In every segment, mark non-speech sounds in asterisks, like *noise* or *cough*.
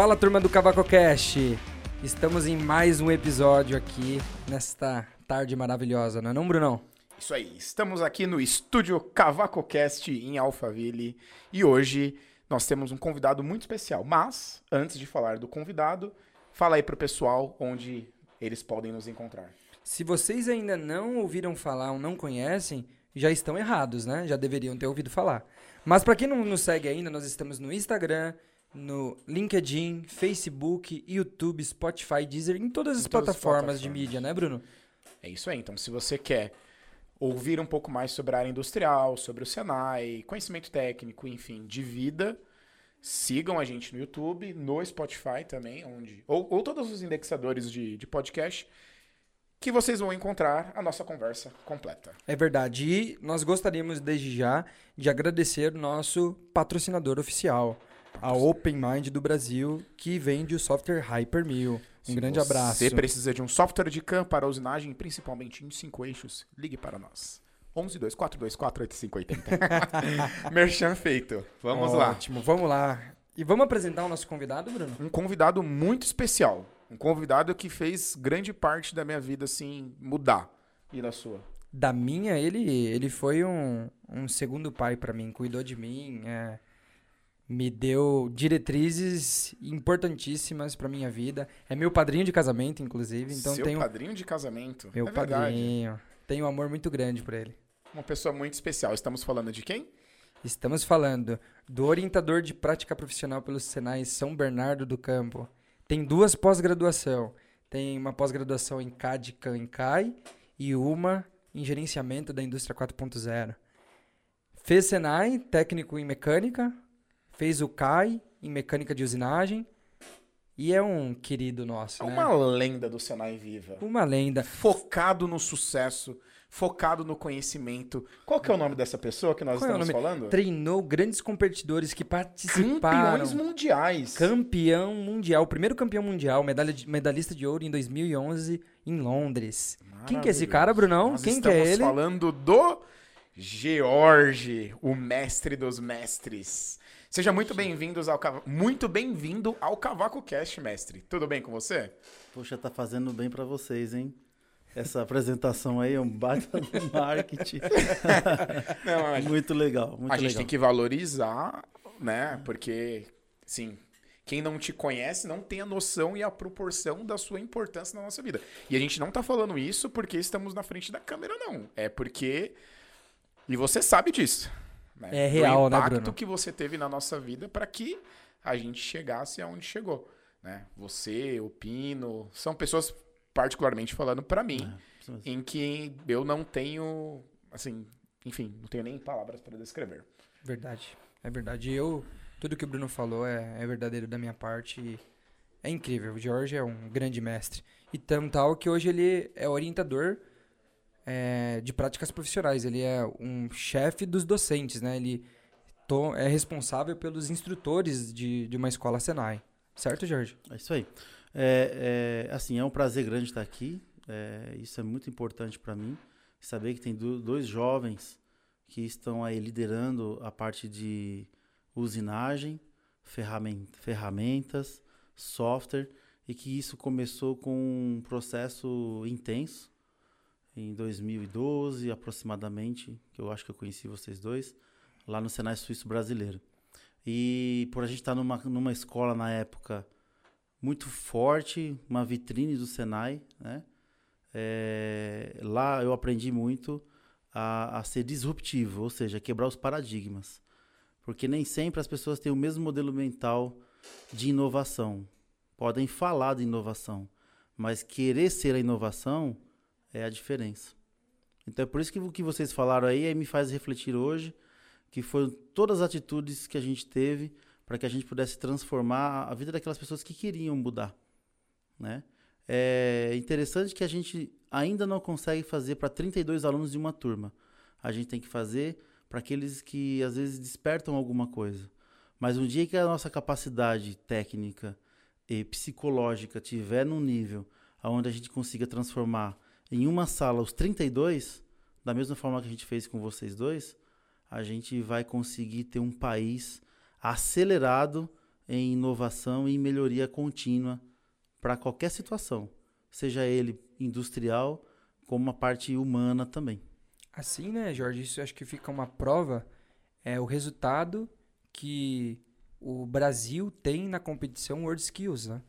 Fala turma do Cavaco Cast! Estamos em mais um episódio aqui nesta tarde maravilhosa, não é não, Brunão? Isso aí, estamos aqui no estúdio CavacoCast em Alphaville e hoje nós temos um convidado muito especial. Mas, antes de falar do convidado, fala aí pro pessoal onde eles podem nos encontrar. Se vocês ainda não ouviram falar ou não conhecem, já estão errados, né? Já deveriam ter ouvido falar. Mas para quem não nos segue ainda, nós estamos no Instagram, no LinkedIn, Facebook, YouTube, Spotify, Deezer, em todas as, Em todas as plataformas, de plataformas. mídia, né, Bruno? É isso aí, então se você quer ouvir um pouco mais sobre a área industrial, sobre o Senai, conhecimento técnico, enfim, de vida, sigam a gente no YouTube, no Spotify também, onde ou, ou todos os indexadores de, de podcast, que vocês vão encontrar a nossa conversa completa. É verdade. E nós gostaríamos desde já de agradecer o nosso patrocinador oficial, a Open Mind do Brasil, que vende o software Hypermill. Um Se grande abraço. você precisa de um software de CAM para usinagem, principalmente em cinco eixos, ligue para nós. 11 2424 8580. Merchan feito. Vamos lá. Ótimo, vamos lá. E vamos apresentar o nosso convidado, Bruno? Um convidado muito especial. Um convidado que fez grande parte da minha vida, assim, mudar. E da sua? Da minha, ele, ele foi um, um segundo pai pra mim, cuidou de mim, é, me deu diretrizes importantíssimas pra minha vida. É meu padrinho de casamento, inclusive, então Seu tenho padrinho de casamento. meu é verdade. padrinho. Tenho um amor muito grande por ele. Uma pessoa muito especial. Estamos falando de quem? Estamos falando do orientador de prática profissional pelo Senai São Bernardo do Campo. Tem duas pós-graduação. Tem uma pós-graduação em CAD CAM e CAI e uma em gerenciamento da indústria 4.0. Fez Senai, técnico em mecânica, fez o CAI em mecânica de usinagem e é um querido nosso, É né? uma lenda do Senai Viva. Uma lenda. Focado no sucesso, focado no conhecimento. Qual que é o nome dessa pessoa que nós Qual é estamos nome? falando? Treinou grandes competidores que participaram. Campeões mundiais. Campeão mundial, primeiro campeão mundial, medalha de- medalhista de ouro em 2011 em Londres. Quem que é esse cara, Brunão? Nós Quem que é estamos ele? falando do George, o mestre dos mestres. Seja muito bem-vindos ao muito bem-vindo ao Cavaco Cast, mestre. Tudo bem com você? Poxa, tá fazendo bem pra vocês, hein? Essa apresentação aí é um baita *laughs* do marketing. *laughs* Não, a, muito legal, muito a gente legal. tem que valorizar, né? Porque, sim, quem não te conhece não tem a noção e a proporção da sua importância na nossa vida. E a gente não tá falando isso porque estamos na frente da câmera, não. É porque. E você sabe disso. Né? É real, né, impacto Bruno? que você teve na nossa vida para que a gente chegasse aonde chegou. Né? Você, o Pino, são pessoas, particularmente falando para mim, É, em que eu não tenho, assim, enfim, não tenho nem palavras para descrever. Verdade, é verdade. Eu, tudo que o Bruno falou é, é verdadeiro da minha parte. e É incrível. O Jorge é um grande mestre. E tão tal que hoje ele é orientador é, de práticas profissionais. Ele é um chefe dos docentes, né? Ele é responsável pelos instrutores de, de uma escola Senai. Certo, Jorge? É isso aí. É, é, assim, é um prazer grande estar aqui. é, isso é muito importante para mim. Saber que tem do- dois jovens que estão aí liderando a parte de usinagem, ferramen- ferramentas, software, e que isso começou com um processo intenso em 2012, aproximadamente, que eu acho que eu conheci vocês dois, lá no Senai Suíço Brasileiro. E por a gente estar numa, numa escola na época muito forte, uma vitrine do Senai, né? É, lá eu aprendi muito a, a ser disruptivo, ou seja, quebrar os paradigmas. Porque nem sempre as pessoas têm o mesmo modelo mental de inovação. Podem falar de inovação, mas querer ser a inovação é a diferença. Então é por isso que o que vocês falaram aí, me faz refletir hoje que foram todas as atitudes que a gente teve para que a gente pudesse transformar a vida daquelas pessoas que queriam mudar, né? É interessante que a gente ainda não consegue fazer para 32 alunos de uma turma. A gente tem que fazer para aqueles que às vezes despertam alguma coisa. Mas um dia que a nossa capacidade técnica e psicológica tiver num nível onde a gente consiga transformar em uma sala os 32, da mesma forma que a gente fez com vocês dois, a gente vai conseguir ter um país acelerado em inovação e melhoria contínua para qualquer situação, seja ele industrial como uma parte humana também. Assim, né, Jorge? Isso acho que fica uma prova, é o resultado que o Brasil tem na competição World Skills, né?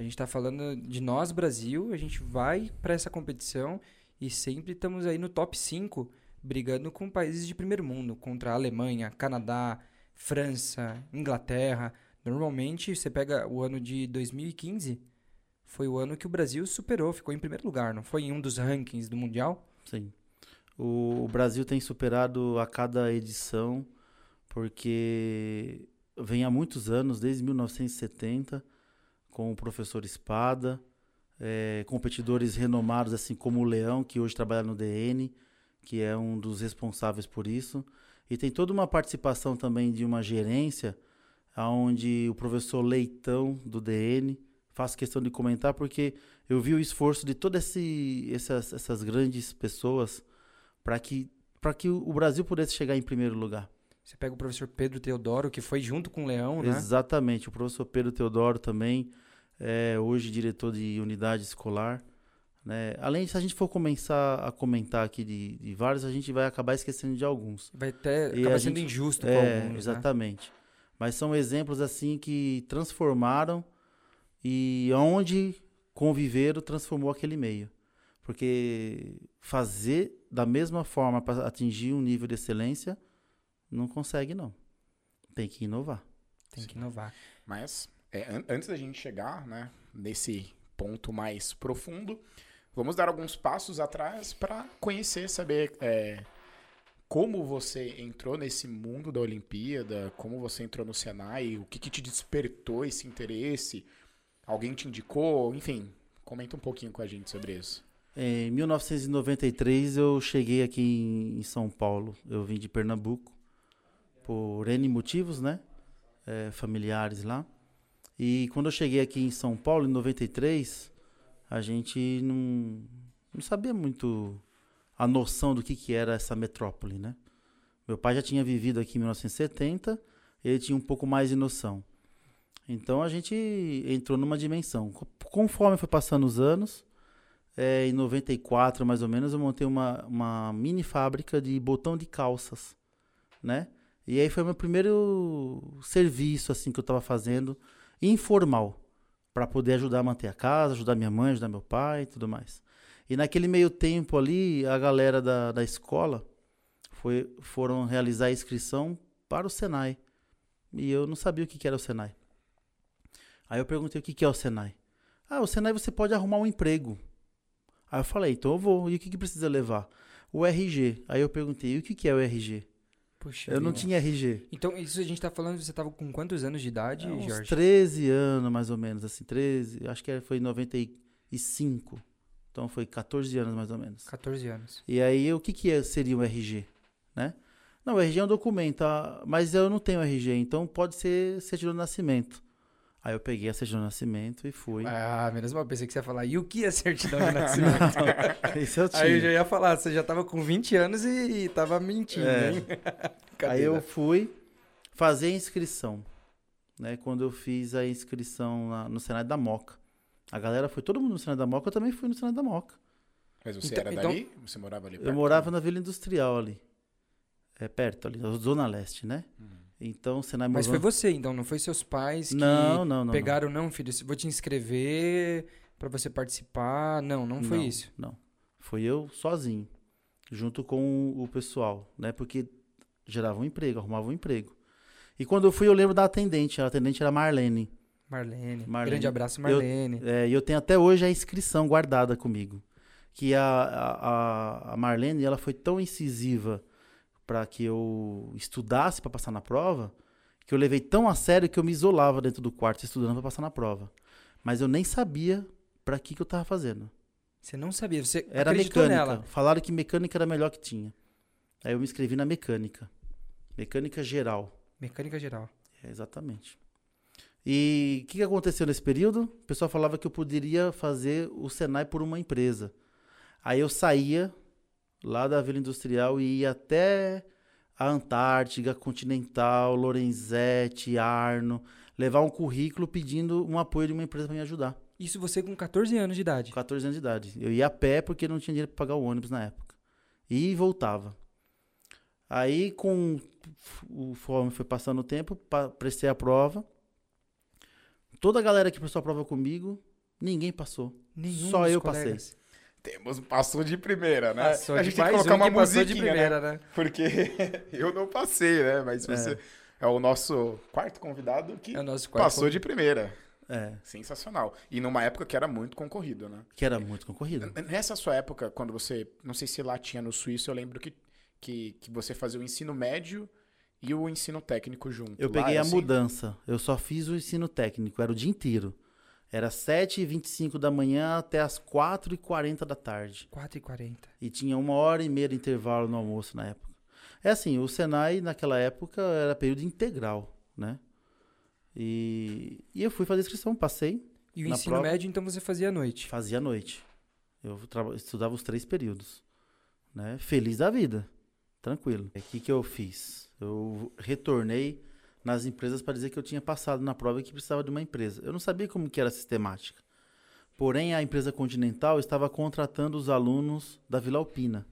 A gente está falando de nós, Brasil, a gente vai para essa competição e sempre estamos aí no top 5, brigando com países de primeiro mundo, contra a Alemanha, Canadá, França, Inglaterra. Normalmente, você pega o ano de 2015, foi o ano que o Brasil superou, ficou em primeiro lugar, não foi em um dos rankings do Mundial? Sim. O, o Brasil tem superado a cada edição, porque vem há muitos anos, desde 1970, com o professor Espada, é, competidores renomados, assim como o Leão, que hoje trabalha no DN, que é um dos responsáveis por isso. E tem toda uma participação também de uma gerência, onde o professor Leitão, do DN, faço questão de comentar, porque eu vi o esforço de todas essas, essas grandes pessoas para que, que o Brasil pudesse chegar em primeiro lugar. Você pega o professor Pedro Teodoro, que foi junto com o Leão, né? Exatamente, o professor Pedro Teodoro também, é hoje diretor de unidade escolar. Né? Além, se a gente for começar a comentar aqui de, de vários, a gente vai acabar esquecendo de alguns. Vai até acabar sendo gente, injusto é, com alguns. Né? Exatamente. Né? Mas são exemplos assim que transformaram e onde conviveram transformou aquele meio. Porque fazer da mesma forma para atingir um nível de excelência não consegue não. Tem que inovar. Tem Sim. que inovar. Mas é, an antes da gente chegar, né, nesse ponto mais profundo, vamos dar alguns passos atrás para conhecer, saber é, como você entrou nesse mundo da Olimpíada, como você entrou no Senai, o que, que te despertou esse interesse, alguém te indicou, enfim, comenta um pouquinho com a gente sobre isso. Em 1993 eu cheguei aqui em São Paulo, eu vim de Pernambuco por N motivos, né? É, familiares lá. E quando eu cheguei aqui em São Paulo, em 93, a gente não, não sabia muito a noção do que, que era essa metrópole, né? Meu pai já tinha vivido aqui em 1970, ele tinha um pouco mais de noção. Então a gente entrou numa dimensão. Conforme foi passando os anos, é, em 94 mais ou menos, eu montei uma, uma mini fábrica de botão de calças, né? E aí foi meu primeiro serviço assim que eu estava fazendo, informal, para poder ajudar a manter a casa, ajudar minha mãe, ajudar meu pai e tudo mais. E naquele meio tempo ali, a galera da, da escola foi, foram realizar a inscrição para o Senai. E eu não sabia o que, que era o Senai. Aí eu perguntei o que, que é o Senai. Ah, o Senai você pode arrumar um emprego. Aí eu falei, então eu vou. E o que, que precisa levar? O RG. Aí eu perguntei, e o que, que é o RG? Puxa eu não tinha RG. Então, isso a gente tá falando, você tava com quantos anos de idade, é, uns Jorge? 13 anos, mais ou menos, assim, 13, acho que foi em 95. Então foi 14 anos, mais ou menos. 14 anos. E aí, o que que é, seria um RG, né? Não, o RG é um documento, ah, mas eu não tenho RG, então pode ser certidão de nascimento. Aí eu peguei a certidão de nascimento e fui. Ah, menos mal, pensei que você ia falar, e o que é certidão de *laughs* nascimento? não, isso eu tinha. Aí eu já ia falar, você já tava com 20 anos e, e tava mentindo, é. hein? *laughs* Aí eu fui fazer a inscrição, né? Quando eu fiz a inscrição na, no Senado da Moca. A galera foi, todo mundo no Senado da Moca, eu também fui no Senado da Moca. Mas você então, era então, dali? Você morava ali perto? Eu morava na Vila Industrial ali. É perto ali, Zona Leste, né? Uhum. Então, Senai Mas foi você, então, não foi seus pais que não, não, não, pegaram, não. não, filho, vou te inscrever para você participar. Não, não foi não, isso. Não. Foi eu sozinho, junto com o pessoal, né? Porque gerava um emprego, arrumava um emprego. E quando eu fui, eu lembro da atendente. A atendente era Marlene. Marlene. Marlene. Grande abraço, Marlene. E eu, é, eu tenho até hoje a inscrição guardada comigo. Que a, a, a Marlene, ela foi tão incisiva para que eu estudasse para passar na prova, que eu levei tão a sério que eu me isolava dentro do quarto estudando para passar na prova. Mas eu nem sabia para que que eu estava fazendo. Você não sabia, você era mecânica. Nela. Falaram que mecânica era melhor que tinha. Aí eu me inscrevi na mecânica. Mecânica geral. Mecânica geral. É, exatamente. E o que, que aconteceu nesse período? O pessoal falava que eu poderia fazer o Senai por uma empresa. Aí eu saía lá da Vila Industrial e ia até a Antártica, Continental, Lorenzetti, Arno, levar um currículo pedindo um apoio de uma empresa para me ajudar. Isso você com 14 anos de idade. Com 14 anos de idade. Eu ia a pé porque não tinha dinheiro para pagar o ônibus na época. E voltava. Aí, com o fome foi passando o tempo, prestei a prova. Toda a galera que prestou a prova comigo, ninguém passou. Nenhum Só eu colegas. Temos passou de primeira, né? Passou a gente tem que colocar um uma que passou de musiquinha, né? primeira, né? Porque *laughs* eu não passei, né? Mas você é, o nosso quarto convidado que É quarto. passou de primeira. É, Sensacional. E numa época que era muito concorrido, né? que era muito concorrido. Nessa sua época, quando você. Não sei se lá tinha no Suíço, eu lembro que, que, que você fazia o ensino médio e o ensino técnico junto. Eu Lá peguei é a assim? mudança. Eu só fiz o ensino técnico, era o dia inteiro. Era 7h25 da manhã até as 4h40 da tarde. 4h40. E tinha uma hora e meia de intervalo no almoço na época. É assim, o Senai naquela época era período integral, né? E, e eu fui fazer inscrição, passei, E o ensino prova- médio, então, você fazia à noite. fazia à noite. Eu estudava os três períodos, né? Feliz da vida, tranquilo. O que, que eu fiz? Eu retornei nas empresas para dizer que eu tinha passado na prova e que precisava de uma empresa. Eu não sabia como que era a sistemática. Porém, a empresa Continental estava contratando os alunos da Vila Alpina.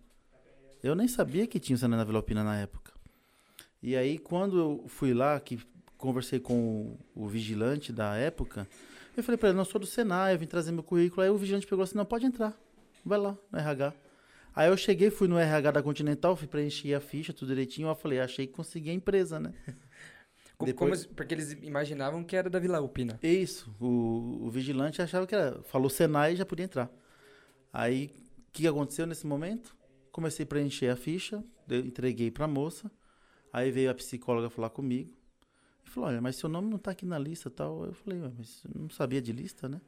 Eu nem sabia que tinha o Senai na Vila Alpina na época. E aí, quando eu fui lá, que conversei com o, o vigilante da época, eu falei para ele, não, sou do Senai, eu vim trazer meu currículo. Aí o vigilante pegou assim, não, pode entrar, vai lá no RH. Aí eu cheguei, fui no RH da Continental, fui preencher a ficha, tudo direitinho. Eu falei, achei que consegui a empresa, né? *laughs* Depois- como- porque eles imaginavam que era da Vila Upina. Isso, o, o vigilante achava que era. Falou Senai e já podia entrar. Aí, o que aconteceu nesse momento? Comecei a preencher a ficha, entreguei pra moça. Aí veio a psicóloga falar comigo. E falou: Olha, mas seu nome não tá aqui na lista tal. Eu falei: "Ué, Mas não sabia de lista, né?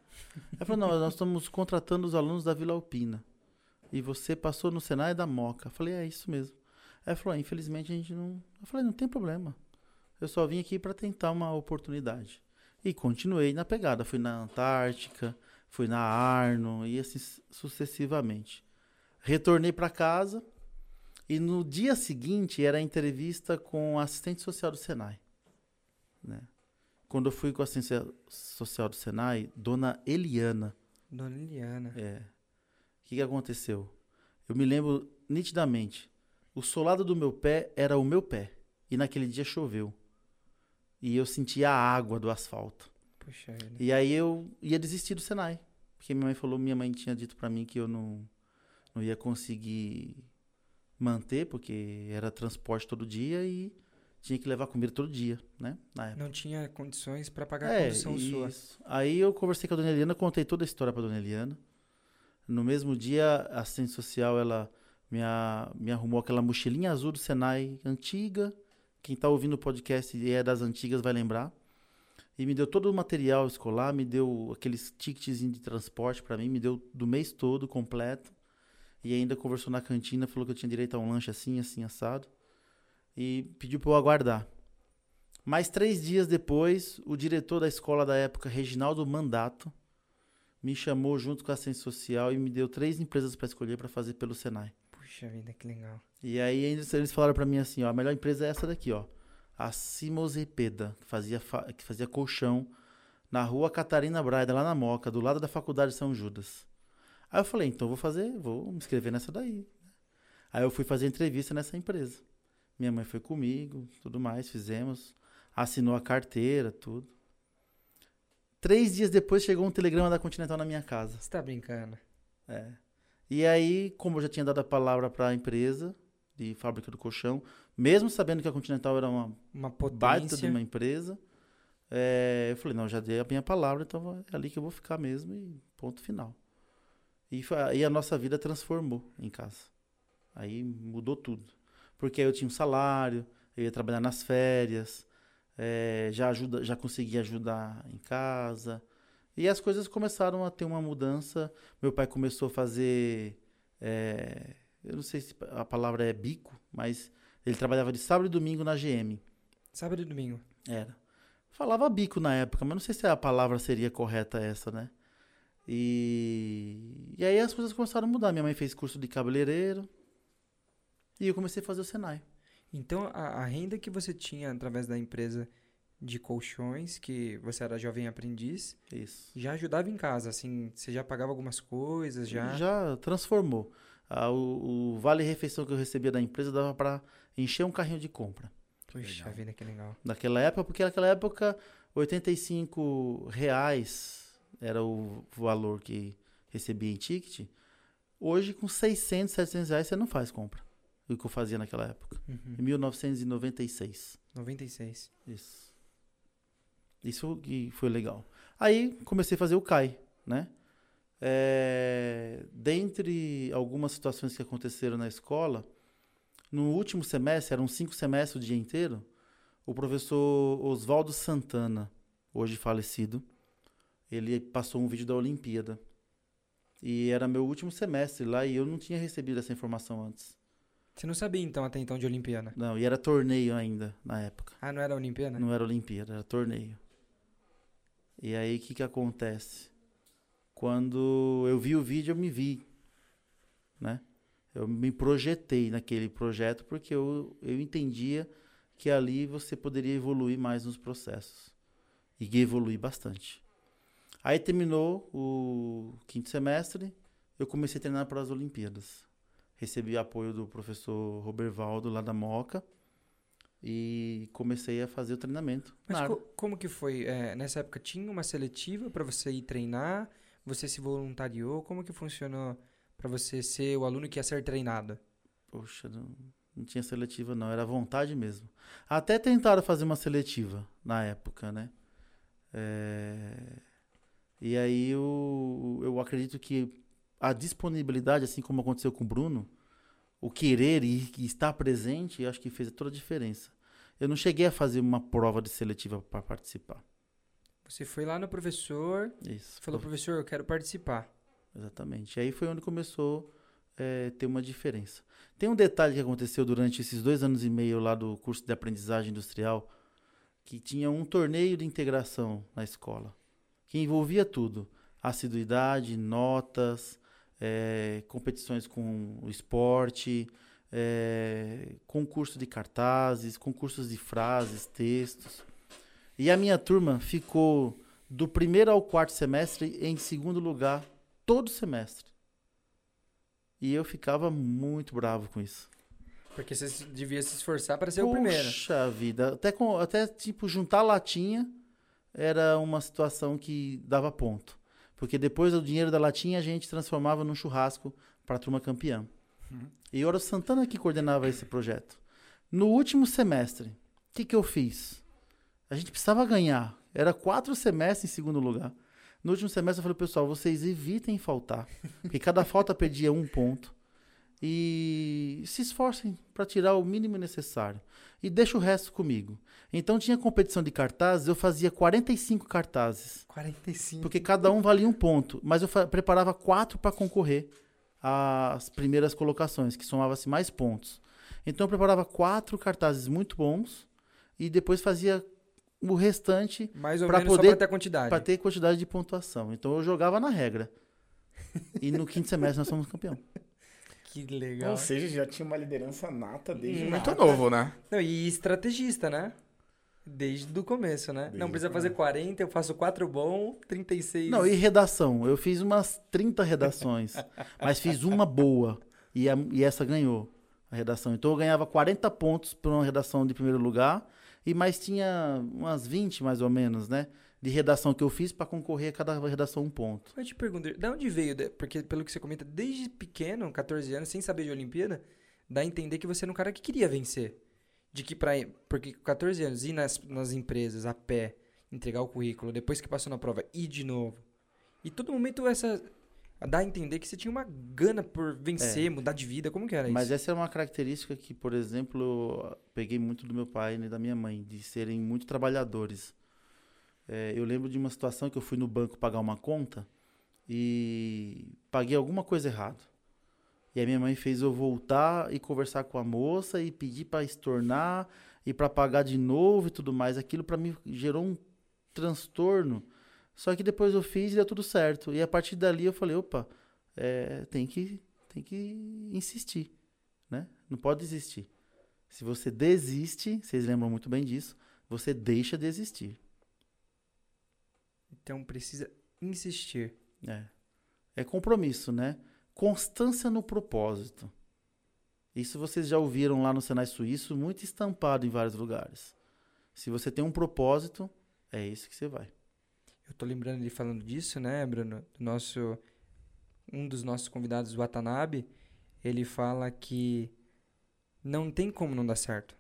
Ela falou: Não, nós estamos contratando os alunos da Vila Alpina. E você passou no Senai da Moca. Eu falei: É isso mesmo. Ela falou: "Ah, Infelizmente a gente não. Eu falei: Não tem problema. Eu só vim aqui para tentar uma oportunidade. E continuei na pegada. Fui na Antártica, fui na Arno e assim su- sucessivamente. Retornei para casa e no dia seguinte era a entrevista com a assistente social do Senai. Né? Quando eu fui com a assistente social do Senai, dona Eliana, Dona Liliana. é, o que, que aconteceu? Eu me lembro nitidamente. O solado do meu pé era o meu pé. E naquele dia choveu. E eu sentia a água do asfalto. Puxa vida. E aí eu ia desistir do Senai. Porque minha mãe falou, minha mãe tinha dito pra mim que eu não, não ia conseguir manter, porque era transporte todo dia e tinha que levar comida todo dia, né? Não tinha condições pra pagar a É, condução sua. Aí eu conversei com a dona Eliana, contei toda a história pra dona Eliana. No mesmo dia, a assistente social, ela me, a- me arrumou aquela mochilinha azul do Senai antiga. Quem tá ouvindo o podcast e é das antigas vai lembrar. E me deu todo o material escolar, me deu aqueles ticketzinhos de transporte pra mim, me deu do mês todo completo. E ainda conversou na cantina, falou que eu tinha direito a um lanche assim, assim, assado. E pediu pra eu aguardar. Mais três dias depois, o diretor da escola da época, Reginaldo Mandato, me chamou junto com a assistente social e me deu três empresas para escolher para fazer pelo Senai. Puxa vida, que legal. E aí eles, falaram para mim assim, ó, a melhor empresa é essa daqui, ó, a Simosepeda, que fazia fa- que fazia colchão na Rua Catarina Braida, lá na Moca, do lado da Faculdade de São Judas. Aí eu falei, então vou fazer, vou me inscrever nessa daí. Aí eu fui fazer entrevista nessa empresa. Minha mãe foi comigo, tudo mais, fizemos, assinou a carteira, tudo. Três dias depois chegou um telegrama da Continental na minha casa. Você tá brincando? É. E aí, como eu já tinha dado a palavra para a empresa de fábrica do colchão, mesmo sabendo que a Continental era uma Uma baita de potência. uma empresa, é, eu falei, não, já dei a minha palavra, então é ali que eu vou ficar mesmo e ponto final. E, foi- aí a nossa vida transformou em casa. Aí mudou tudo. Porque aí eu tinha um salário, eu ia trabalhar nas férias, é, já, ajuda, já conseguia ajudar em casa. E as coisas começaram a ter uma mudança. Meu pai começou a fazer. é, eu não sei se a palavra é bico, mas ele trabalhava de sábado e domingo na GM. Sábado e domingo. Era. Falava bico na época, mas não sei se a palavra seria correta essa, né? E, e aí as coisas começaram a mudar. Minha mãe fez curso de cabeleireiro. E eu comecei a fazer o Senai. Então, a, a renda que você tinha através da empresa de colchões, que você era jovem aprendiz, Isso. já ajudava em casa, assim, você já pagava algumas coisas, já... Já transformou. Ah, o, o vale refeição que eu recebia da empresa dava para encher um carrinho de compra. Puxa legal. vida, que legal. Naquela época, porque naquela época 85 reais era o valor que recebia em ticket. Hoje, com 600, 700 reais, você não faz compra. O que eu fazia naquela época. Uhum. Em 1996. 96. Isso. Isso que foi legal. Aí comecei a fazer o CAI, né? É, dentre algumas situações que aconteceram na escola, no último semestre, eram cinco semestres o dia inteiro, o professor Oswaldo Santana, hoje falecido, ele passou um vídeo da Olimpíada. E era meu último semestre lá e eu não tinha recebido essa informação antes. Você não sabia, então, até então, de Olimpíada? Não, e era torneio ainda na época. Ah, não era Olimpíada? Não era Olimpíada, era torneio. E aí o que, que acontece? Quando eu vi o vídeo, eu me vi. Né? Eu me projetei naquele projeto porque eu, eu entendia que ali você poderia evoluir mais nos processos. E evoluir bastante. Aí terminou o quinto semestre, eu comecei a treinar para as Olimpíadas. Recebi apoio do professor Robervaldo lá da Moca e comecei a fazer o treinamento. Mas co- como que foi? É, nessa época tinha uma seletiva para você ir treinar? Você se voluntariou? Como que funcionou para você ser o aluno que ia ser treinado? Poxa, não, não tinha seletiva não, era vontade mesmo. Até tentaram fazer uma seletiva na época, né? É, E aí eu, eu acredito que a disponibilidade, assim como aconteceu com o Bruno, o querer e e estar presente, eu acho que fez toda a diferença. Eu não cheguei a fazer uma prova de seletiva para participar. Você foi lá no professor, Isso. falou, professor, eu quero participar. Exatamente. E aí foi onde começou a ter uma diferença. Tem um detalhe que aconteceu durante esses dois anos e meio lá do curso de aprendizagem industrial, que tinha um torneio de integração na escola, que envolvia tudo: assiduidade, notas, eh, competições com o esporte, eh, concurso de cartazes, concursos de frases, textos. E a minha turma ficou do primeiro ao quarto semestre em segundo lugar todo semestre. E eu ficava muito bravo com isso. Porque você devia se esforçar para ser o primeiro. Puxa vida, até, com, até tipo juntar latinha era uma situação que dava ponto. Porque depois o dinheiro da latinha a gente transformava num churrasco para a turma campeã. E era o Santana que coordenava esse projeto. No último semestre, o que, que eu fiz? A gente precisava ganhar. Era quatro semestres em segundo lugar. No último semestre eu falei, pessoal, vocês evitem faltar. Porque cada falta perdia um ponto. E se esforcem para tirar o mínimo necessário. E deixa o resto comigo. Então tinha competição de cartazes, eu fazia 45 cartazes. 45. Porque cada um valia um ponto. Mas eu preparava quatro para concorrer às primeiras colocações, que somava-se mais pontos. Então eu preparava quatro cartazes muito bons e depois fazia o restante menos poder- pra ter quantidade. para ter quantidade de pontuação. Então eu jogava na regra. E no quinto semestre nós somos campeão. Que legal. Ou seja, já tinha uma liderança nata desde Nata. muito novo, né? Não, e estrategista, né? Desde o começo, né? Desde não precisa fazer 40, eu faço 4 bom, 36. Não, e redação? Eu fiz umas 30 redações, *laughs* mas fiz uma boa. E, a- e essa ganhou a redação. Então eu ganhava 40 pontos por uma redação de primeiro lugar. E mais tinha umas 20, mais ou menos, né? De redação que eu fiz para concorrer a cada redação um ponto. Eu te pergunto, de onde veio? Porque pelo que você comenta, desde pequeno, 14 anos, sem saber de Olimpíada, dá a entender que você era um cara que queria vencer. De que pra. Porque com 14 anos, ir nas, nas empresas a pé, entregar o currículo, depois que passou na prova, ir de novo. E todo momento essa. Dá a entender que você tinha uma gana por vencer, mudar de vida. Como que era Mas isso? essa é uma característica que, por exemplo, eu peguei muito do meu pai e da minha mãe, de serem muito trabalhadores. É, eu lembro de uma situação que eu fui no banco pagar uma conta e paguei alguma coisa errada. E a minha mãe fez eu voltar e conversar com a moça e pedir para estornar e para pagar de novo e tudo mais. Aquilo para mim gerou um transtorno. Só que depois eu fiz e deu tudo certo. E a partir dali eu falei, opa, é, tem que tem que insistir, né? Não pode desistir. Se você desiste, vocês lembram muito bem disso, você deixa de existir. Então precisa insistir. É. É compromisso, né? Constância no propósito. Isso vocês já ouviram lá no Senai Suíço, muito estampado em vários lugares. Se você tem um propósito, é esse que você vai. Eu tô lembrando ele falando disso, né, Bruno? Do nosso um dos nossos convidados, o Watanabe, ele fala que não tem como não dar certo.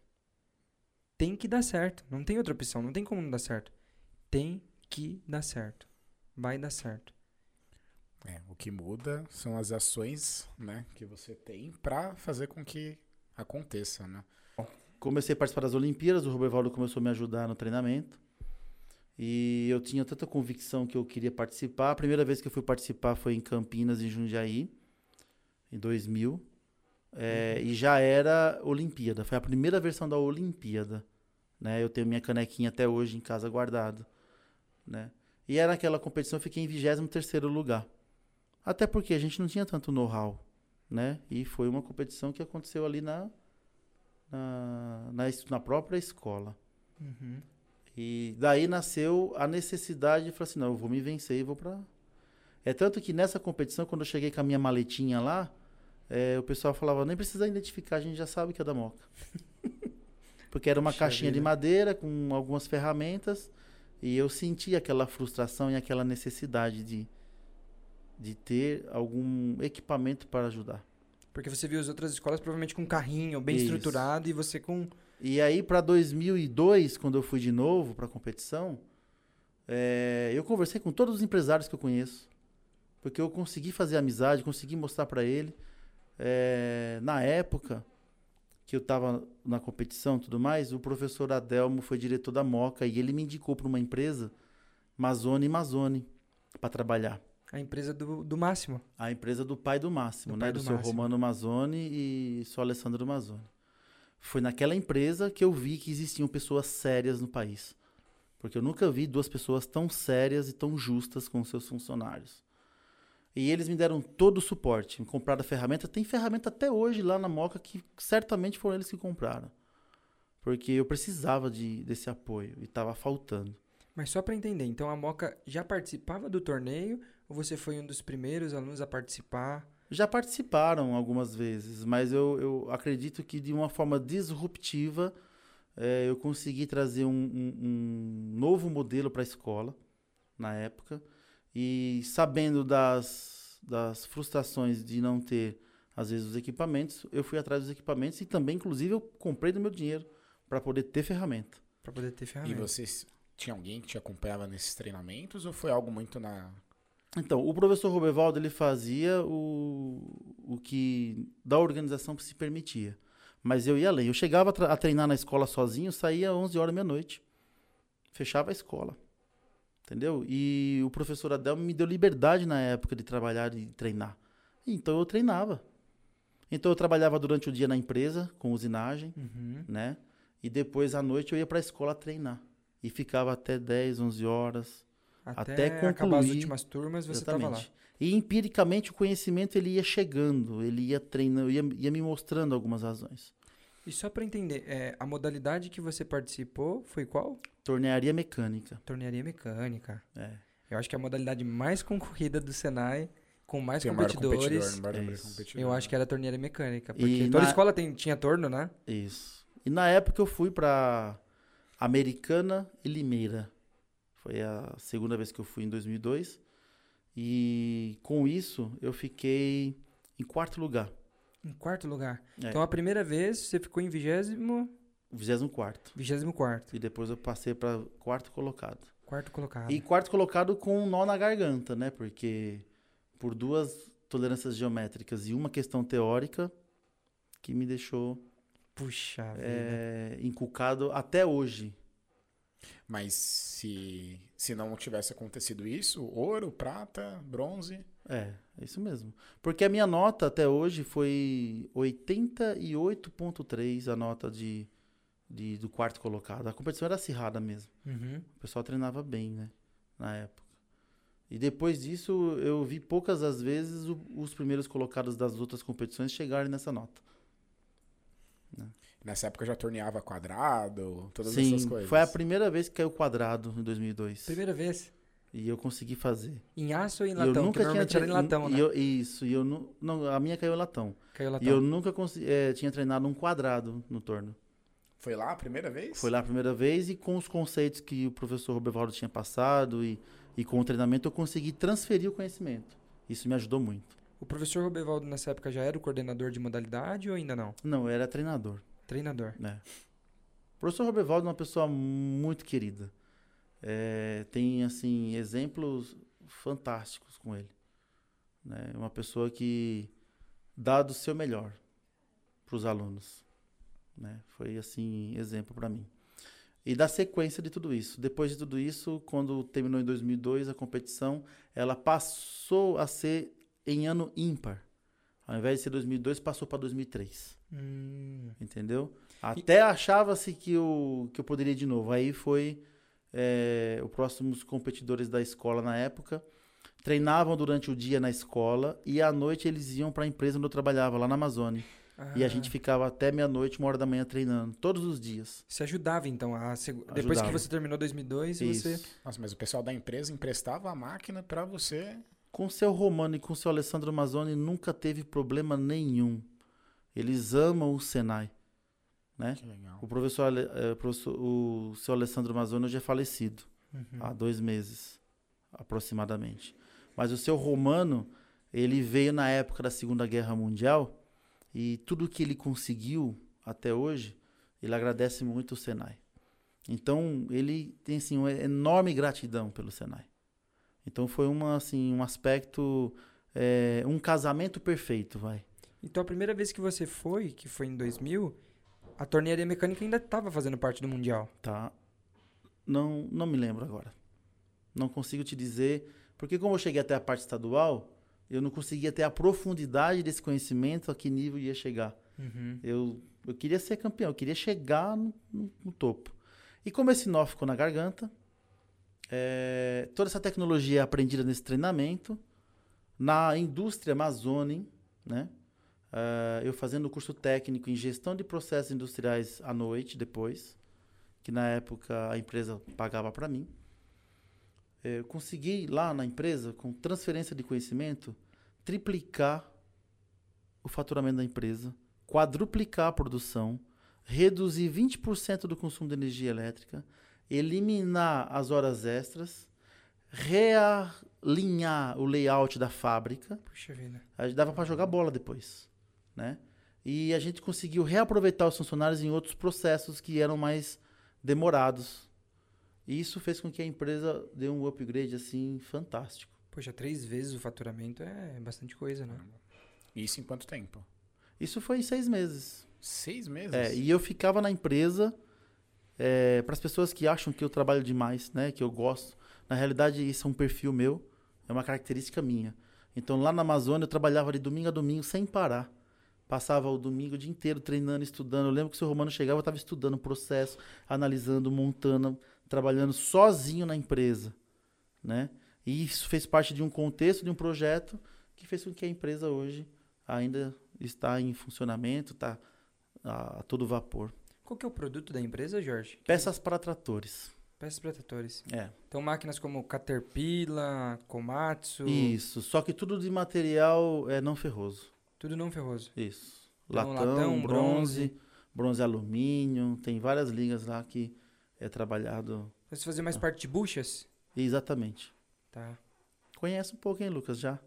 Tem que dar certo. Não tem outra opção. Não tem como não dar certo. Tem que dar certo. Vai dar certo. É, o que muda são as ações, né, que você tem para fazer com que aconteça, né? Comecei a participar das Olimpíadas, o Robervaldo começou a me ajudar no treinamento. E eu tinha tanta convicção que eu queria participar. A primeira vez que eu fui participar foi em Campinas, em Jundiaí, em 2000. É, uhum. E já era Olimpíada. Foi a primeira versão da Olimpíada. Né? Eu tenho minha canequinha até hoje em casa guardado. Né? E era naquela competição eu fiquei em 23 lugar. Até porque a gente não tinha tanto know-how. Né? E foi uma competição que aconteceu ali na, na, na, na própria escola. Uhum. E daí nasceu a necessidade de falar assim, não, eu vou me vencer e vou para É tanto que nessa competição, quando eu cheguei com a minha maletinha lá, é, o pessoal falava, nem precisa identificar, a gente já sabe que é da Moca. *laughs* Porque era uma Puxa caixinha vida. de madeira com algumas ferramentas e eu senti aquela frustração e aquela necessidade de, de ter algum equipamento para ajudar. Porque você viu as outras escolas provavelmente com um carrinho bem Isso. estruturado e você com e aí, para 2002, quando eu fui de novo para a competição, é, eu conversei com todos os empresários que eu conheço. Porque eu consegui fazer amizade, consegui mostrar para ele. É, na época que eu estava na competição e tudo mais, o professor Adelmo foi diretor da Moca e ele me indicou para uma empresa, Mazone Mazone, para trabalhar. A empresa do, do Máximo. A empresa do pai do Máximo, do né? do, do seu Romano Mazone e seu Alessandro Mazone. Foi naquela empresa que eu vi que existiam pessoas sérias no país. Porque eu nunca vi duas pessoas tão sérias e tão justas com seus funcionários. E eles me deram todo o suporte. Me compraram a ferramenta. Tem ferramenta até hoje lá na Moca que certamente foram eles que compraram. Porque eu precisava de, desse apoio e estava faltando. Mas só para entender, então a Moca já participava do torneio ou você foi um dos primeiros alunos a participar? já participaram algumas vezes, mas eu, eu acredito que de uma forma disruptiva é, eu consegui trazer um, um, um novo modelo para a escola na época e sabendo das, das frustrações de não ter às vezes os equipamentos, eu fui atrás dos equipamentos e também, inclusive, eu comprei do meu dinheiro para poder ter ferramenta. Para poder ter ferramenta. E vocês tinha alguém que te acompanhava nesses treinamentos ou foi algo muito na então, o professor Robervaldo ele fazia o, o que da organização se permitia. Mas eu ia além. Eu chegava a, treinar na escola sozinho, saía às 11 horas meia-noite. Fechava a escola. Entendeu? E o professor Adelmo me deu liberdade na época de trabalhar e treinar. Então eu treinava. Então eu trabalhava durante o dia na empresa, com usinagem, uhum. né? E depois à noite eu ia para a escola treinar. E ficava até 10, 11 horas. Até, até concluir. acabar as últimas turmas, você estava lá. E empiricamente o conhecimento ele ia chegando, ele ia treinando, ia, ia me mostrando algumas razões. E só para entender, é, a modalidade que você participou foi qual? Tornearia mecânica. Tornearia mecânica. É. Eu acho que é a modalidade mais concorrida do Senai, com mais tem competidores. Competidor, eu acho que era a tornearia mecânica. Porque e toda na... escola tem, tinha torno, né? Isso. E na época eu fui para Americana e Limeira. Foi a segunda vez que eu fui em 2002. E com isso eu fiquei em quarto lugar. Em quarto lugar. É. Então a primeira vez você ficou em vigésimo. Vigésimo quarto. Vigésimo quarto. E depois eu passei para quarto colocado. Quarto colocado. E quarto colocado com um nó na garganta, né? Porque por duas tolerâncias geométricas e uma questão teórica que me deixou Puxa é, inculcado até hoje mas se, se não tivesse acontecido isso, ouro, prata, bronze. É, é isso mesmo. Porque a minha nota até hoje foi 88,3 a nota de, de, do quarto colocado. A competição era acirrada mesmo. Uhum. O pessoal treinava bem, né? Na época. E depois disso, eu vi poucas as vezes o, os primeiros colocados das outras competições chegarem nessa nota. Né? Nessa época já torneava quadrado, todas Sim, essas coisas. foi a primeira vez que caiu quadrado em 2002. Primeira vez. E eu consegui fazer. Em aço ou em E latão? eu nunca tinha era em latão, e né? eu- Isso, e eu não, não, a minha caiu em latão. Caiu latão. E eu nunca eh, tinha treinado um quadrado no torno. Foi lá a primeira vez? Foi lá a primeira vez e com os conceitos que o professor Robervaldo tinha passado e, e com o treinamento eu consegui transferir o conhecimento. Isso me ajudou muito. O professor Robervaldo nessa época já era o coordenador de modalidade ou ainda não? Não, eu era treinador. Treinador. né? O professor Robervaldo é uma pessoa muito querida. É, tem, assim, exemplos fantásticos com ele. Né? Uma pessoa que dá do seu melhor para os alunos. Né? Foi, assim, exemplo para mim. E da sequência de tudo isso. Depois de tudo isso, quando terminou em 2002 a competição, ela passou a ser em ano ímpar. Ao invés de ser 2002, passou para 2003. Hum. Entendeu? Até achava-se que eu, que eu poderia de novo. Aí foi é, os próximos competidores da escola na época. Treinavam durante o dia na escola e à noite eles iam para a empresa onde eu trabalhava, lá na Amazônia. E a Ah, gente ficava até meia-noite, uma hora da manhã treinando, todos os dias. Se ajudava, então. A segu- Depois que Ajudava. você terminou 2002, Isso. você... Nossa, mas o pessoal da empresa emprestava a máquina pra você. Com o seu Romano e com o seu Alessandro Mazzoni nunca teve problema nenhum. Eles amam o Senai. Né? Que legal. O professor, eh, professor- o seu Alessandro Mazzoni hoje é falecido. Uhum. há dois meses, aproximadamente. Mas o seu Romano, ele veio na época da Segunda Guerra Mundial e tudo que ele conseguiu até hoje, ele agradece muito o Senai. Então, ele tem assim, uma enorme gratidão pelo Senai. Então, foi uma, assim, um aspecto, é, um casamento perfeito, vai. Então a primeira vez que você foi, que foi em 2000, a tornearia mecânica ainda estava fazendo parte do Mundial. Tá? Não, não me lembro agora. Não consigo te dizer, porque como eu cheguei até a parte estadual, eu não conseguia ter a profundidade desse conhecimento, a que nível ia chegar. Uhum. Eu, eu queria ser campeão, eu queria chegar no, no- no topo. E como esse nó ficou na garganta, é, toda essa tecnologia aprendida nesse treinamento, na indústria Amazônia, né? É, eu fazendo o curso técnico em gestão de processos industriais à noite, depois, que na época a empresa pagava para mim. Eu consegui lá na empresa, com transferência de conhecimento, triplicar o faturamento da empresa, quadruplicar a produção, reduzir 20% do consumo de energia elétrica, eliminar as horas extras, realinhar o layout da fábrica. Puxa vida. Aí dava para jogar bola depois, né? E a gente conseguiu reaproveitar os funcionários em outros processos que eram mais demorados. E isso fez com que a empresa dê um upgrade assim fantástico. Poxa, três vezes o faturamento é bastante coisa, né? Isso em quanto tempo? Isso foi em seis meses. Seis meses? É, e eu ficava na empresa para as pessoas que acham que eu trabalho demais, né? Que eu gosto. Na realidade, isso é um perfil meu, é uma característica minha. Então, lá na Amazônia, eu trabalhava de domingo a domingo sem parar. Passava o domingo o dia inteiro treinando, estudando. Eu lembro que o seu Romano chegava, eu estava estudando o processo, analisando, montando, trabalhando sozinho na empresa, né? E isso fez parte de um contexto, de um projeto que fez com que a empresa hoje ainda está em funcionamento, está a, a todo vapor. Qual que é o produto da empresa, Jorge? Peças para tratores. Peças para tratores. É. Então máquinas como Caterpillar, Komatsu, Isso. Só que tudo de material é não ferroso. Tudo não ferroso. Isso. Então, Latão, latão, bronze, bronze. bronze alumínio. Tem várias linhas lá que é trabalhado. Você fazia mais Ah. parte de buchas? Exatamente. Tá. Conhece um pouco, hein, Lucas? Já.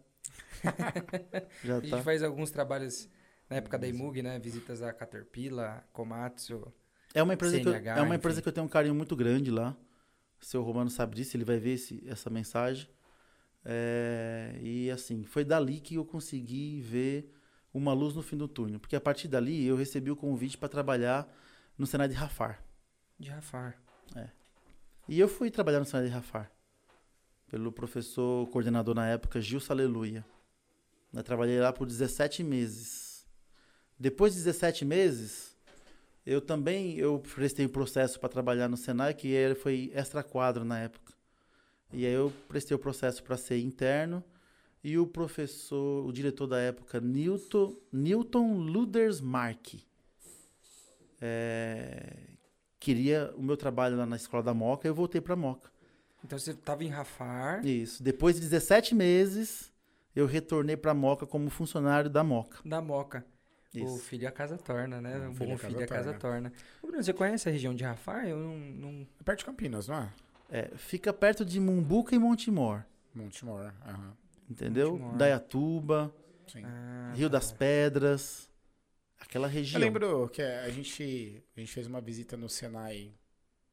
*laughs* Já A gente tá. faz alguns trabalhos na época da IMUG, né? Visitas a Caterpillar, Komatsu. É uma empresa, que eu, CNH, é uma empresa enfim. que eu tenho um carinho muito grande lá. O seu Romano sabe disso, ele vai ver esse- essa mensagem. É, e assim, foi dali que eu consegui ver uma luz no fim do túnel. Porque a partir dali eu recebi o convite para trabalhar no Senai de Rafar. De Rafar. E eu fui trabalhar no Senai de Rafar. Pelo professor coordenador na época, Gilson Aleluia. Eu trabalhei lá por 17 meses. Depois de 17 meses, eu também eu prestei um processo para trabalhar no Senai, que foi extra quadro na época. E aí eu prestei o processo para ser interno. E o professor, o diretor da época, Newton, Newton Ludersmark, é, queria o meu trabalho lá na escola da Moca, eu voltei pra Moca. Então você tava em Rafar, Isso. Depois de 17 meses, eu retornei pra Moca como funcionário da Moca. da Moca. O Isso. filho a casa torna, né? O Um filho bom a casa filho a casa torna. Ô, Bruno, você conhece a região de Rafar? Eu não... não- É perto de Campinas, não é? É, fica perto de Mumbuca e Montemor, Montemor. Aham. Entendeu? Sim. Ah, Rio tá. das Pedras, aquela Eu região. lembro que a gente, a gente fez uma visita no Senai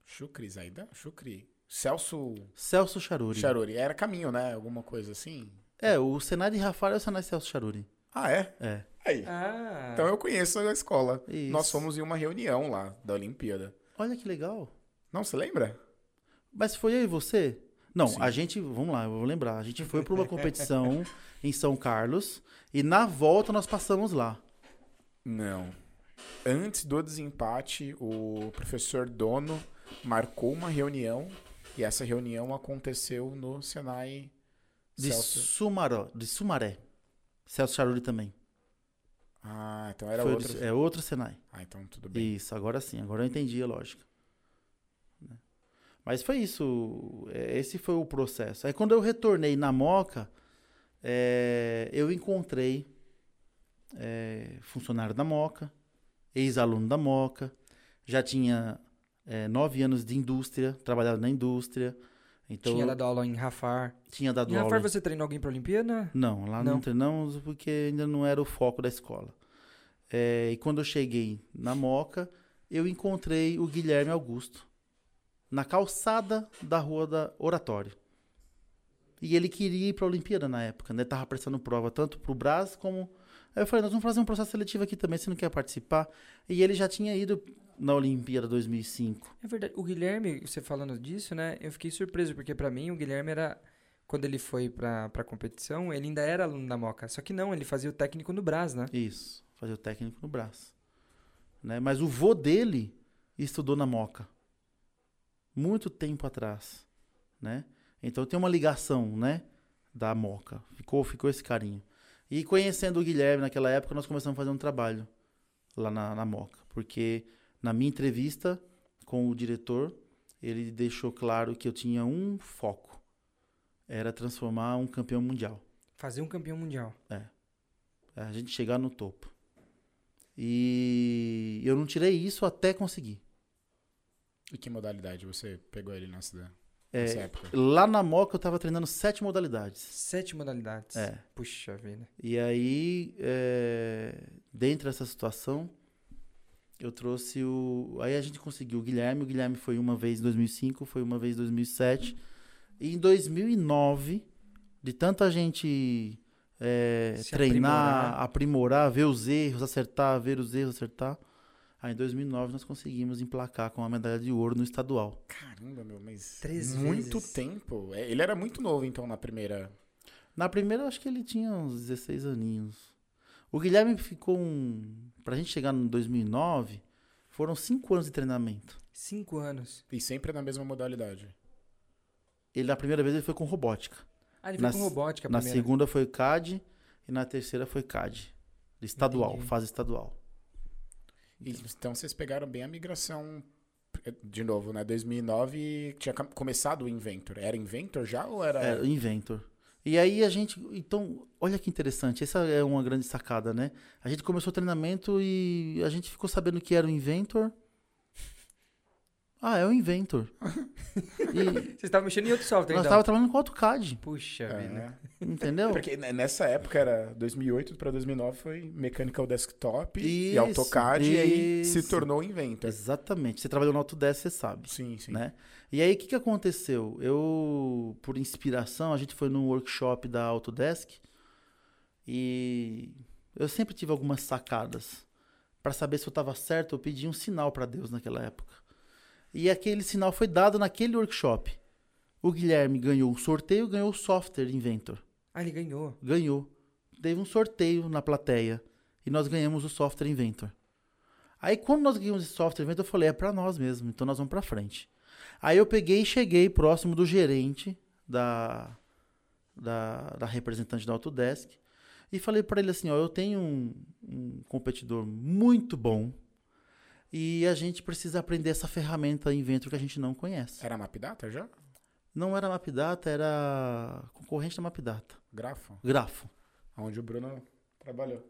Chucri, Zaida? Chucri. Celso Celso Charuri. Charuri. Era caminho, né? Alguma coisa assim. É, o Senai de Rafar é o Senai Celso Charuri. Ah, é? É. Aí. Ah, Então eu conheço a escola. Isso. Nós fomos em uma reunião lá da Olimpíada. Olha que legal. Não, você lembra? Mas foi eu e você? Não, Sim. a gente, vamos lá, eu vou lembrar. A gente foi para uma *laughs* competição em São Carlos e na volta nós passamos lá. Não. Antes do desempate, o professor Dono marcou uma reunião e essa reunião aconteceu no Senai De Celso. Sumaró, de Sumaré. Celso Charuri também. Ah, então era Foi outro. é outro Senai. Ah, então tudo bem. Isso, agora sim, agora eu entendi a lógica. Mas foi isso, é, esse foi o processo. Aí quando eu retornei na Moca, é, eu encontrei é, funcionário da Moca, ex-aluno da Moca, já tinha é, nove anos de indústria, trabalhado na indústria, então tinha dado aula em Rafar. tinha dado Em aula. Rafar você treinou alguém pra Olimpíada? Não, lá não. Não? treinamos porque ainda não era o foco da escola. É, e quando eu cheguei na Moca, eu encontrei o Guilherme Augusto na calçada da rua da Oratório. E ele queria ir para a Olimpíada na época, né? Tava prestando prova tanto pro Brás como. Aí eu falei, nós vamos fazer um processo seletivo aqui também, você não quer participar? E ele já tinha ido na Olimpíada 2005. É verdade. O Guilherme, você falando disso, né? Eu fiquei surpreso, porque pra mim o Guilherme era. Quando ele foi pra, pra competição, ele ainda era aluno da Moca. Só que não, ele fazia o técnico no Brás, né? Isso, fazer o técnico no Brás. Né? Mas o vô dele estudou na Moca. Muito tempo atrás, né? Então tem uma ligação, né, da Moca. Ficou, ficou esse carinho. E conhecendo o Guilherme naquela época, nós começamos a fazer um trabalho lá na, na Moca, porque na minha entrevista com o diretor, ele deixou claro que eu tinha um foco, era transformar um campeão mundial Fazer um campeão mundial. a gente chegar no topo. E eu não tirei isso até conseguir. E que modalidade você pegou ele nessa, É, nessa época? lá na Moca eu tava treinando sete modalidades. Sete modalidades. É. Puxa vida. E aí, é, dentro dessa situação, eu trouxe o. Aí a gente conseguiu o Guilherme. O Guilherme foi uma vez em 2005, foi uma vez em 2007. E em 2009, de tanta gente é, treinar, aprimorar. aprimorar. ver os erros, acertar, ver os erros, acertar. Aí em 2009 nós conseguimos emplacar com a medalha de ouro no estadual. Caramba, meu, mas. Três muito vezes. tempo. É, Ele era muito novo, então, na primeira. Na primeira, eu acho que ele tinha uns 16 aninhos. O Guilherme ficou um. Pra gente chegar no 2009, foram cinco anos de treinamento. Cinco anos. E sempre na mesma modalidade. Ele, na primeira vez, ele foi com robótica. Ah, ele foi Na com robótica na primeiro. segunda foi CAD e na terceira foi CAD. Estadual, Entendi. fase estadual. Então vocês pegaram bem a migração. De novo, né? 2009 tinha começado o Inventor. Era Inventor já ou era. É, Inventor. E aí a gente. Então, olha que interessante. Essa é uma grande sacada, né? A gente começou o treinamento e a gente ficou sabendo que era o Inventor. Ah, é o Inventor. *laughs* e Vocês estavam mexendo em outro software, nós então. estávamos trabalhando com AutoCAD, Puxa É, vida. né? entendeu? Porque ne- nessa época era 2008 para 2009 foi Mechanical Desktop e Isso, AutoCAD e aí se isso. tornou Inventor. Exatamente. Você trabalhou no Autodesk, você sabe. Sim, sim. Né? E aí, o que, que aconteceu? Eu, por inspiração, a gente foi num workshop da Autodesk e eu sempre tive algumas sacadas. Para saber se eu estava certo, eu pedi um sinal para Deus naquela época. E aquele sinal foi dado naquele workshop. O Guilherme ganhou o sorteio, ganhou o software Inventor. Ah, ele ganhou. Ganhou. Teve um sorteio na plateia e nós ganhamos o software Inventor. Aí quando nós ganhamos esse software Inventor, eu falei, é para nós mesmo, então nós vamos para frente. Aí eu peguei e cheguei próximo do gerente da, da, da representante da Autodesk e falei para ele assim, ó, eu tenho um, um competidor muito bom E a gente precisa aprender essa ferramenta Inventor que a gente não conhece. Era Mapdata já? Não era Mapdata, era concorrente da Mapdata. Grafo? Grafo. Onde o Bruno trabalhou.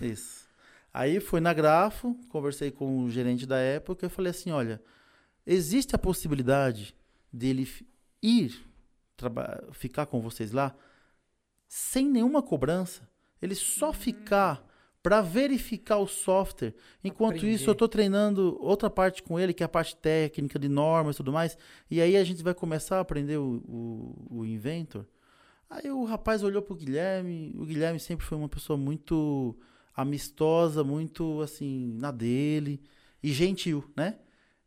Isso. Aí fui na Grafo, conversei com o gerente da época e falei assim, olha, existe a possibilidade dele ir ficar com vocês lá sem nenhuma cobrança, ele só ficar para verificar o software. Enquanto Aprender. isso, eu estou treinando outra parte com ele, que é a parte técnica, de normas e tudo mais. E aí a gente vai começar a aprender o, o, o Inventor. Aí o rapaz olhou pro Guilherme. O Guilherme sempre foi uma pessoa muito amistosa, muito assim, na dele. E gentil, né?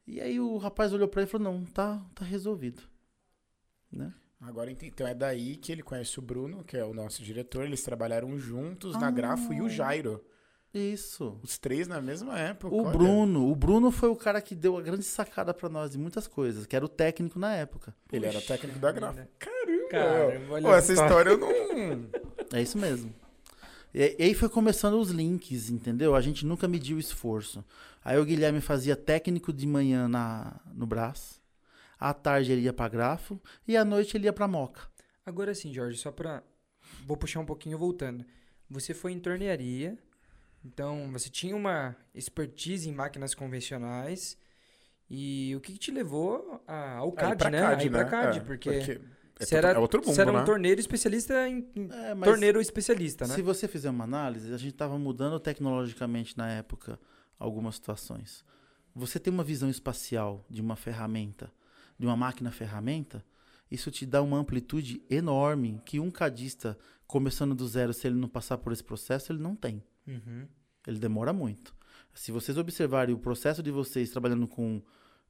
E aí o rapaz olhou para ele e falou: Não, tá, tá resolvido. Né? Agora entendi. Então é daí que ele conhece o Bruno, que é o nosso diretor. Eles trabalharam juntos na Ah. Grafo e o Jairo. Isso. Os três na mesma época. O olha. Bruno, o Bruno foi o cara que deu a grande sacada para nós de muitas coisas, que era o técnico na época. Ele era Puxa técnico da Grafo. Caramba! Caramba, Pô, essa história eu não. É isso mesmo. E, e aí foi começando os links, entendeu? A gente nunca mediu o esforço. Aí o Guilherme fazia técnico de manhã na, no Brás, à tarde ele ia pra Grafo e à noite ele ia pra Moca. Agora sim, Jorge, só pra. Vou puxar um pouquinho voltando. Você foi em tornearia, então você tinha uma expertise em máquinas convencionais. E o que, que te levou a- ao Aí CAD, pra né? CAD, Aí pra né? CAD, É, porque, é, você era, é outro mundo, você era um né? torneiro especialista em. É, torneiro especialista, né? se você fizer uma análise, a gente estava mudando tecnologicamente na época algumas situações. Você tem uma visão espacial de uma ferramenta, de uma máquina ferramenta, isso te dá uma amplitude enorme que um cadista começando do zero, se ele não passar por esse processo, ele não tem. Uhum. Ele demora muito. Se vocês observarem o processo de vocês trabalhando com,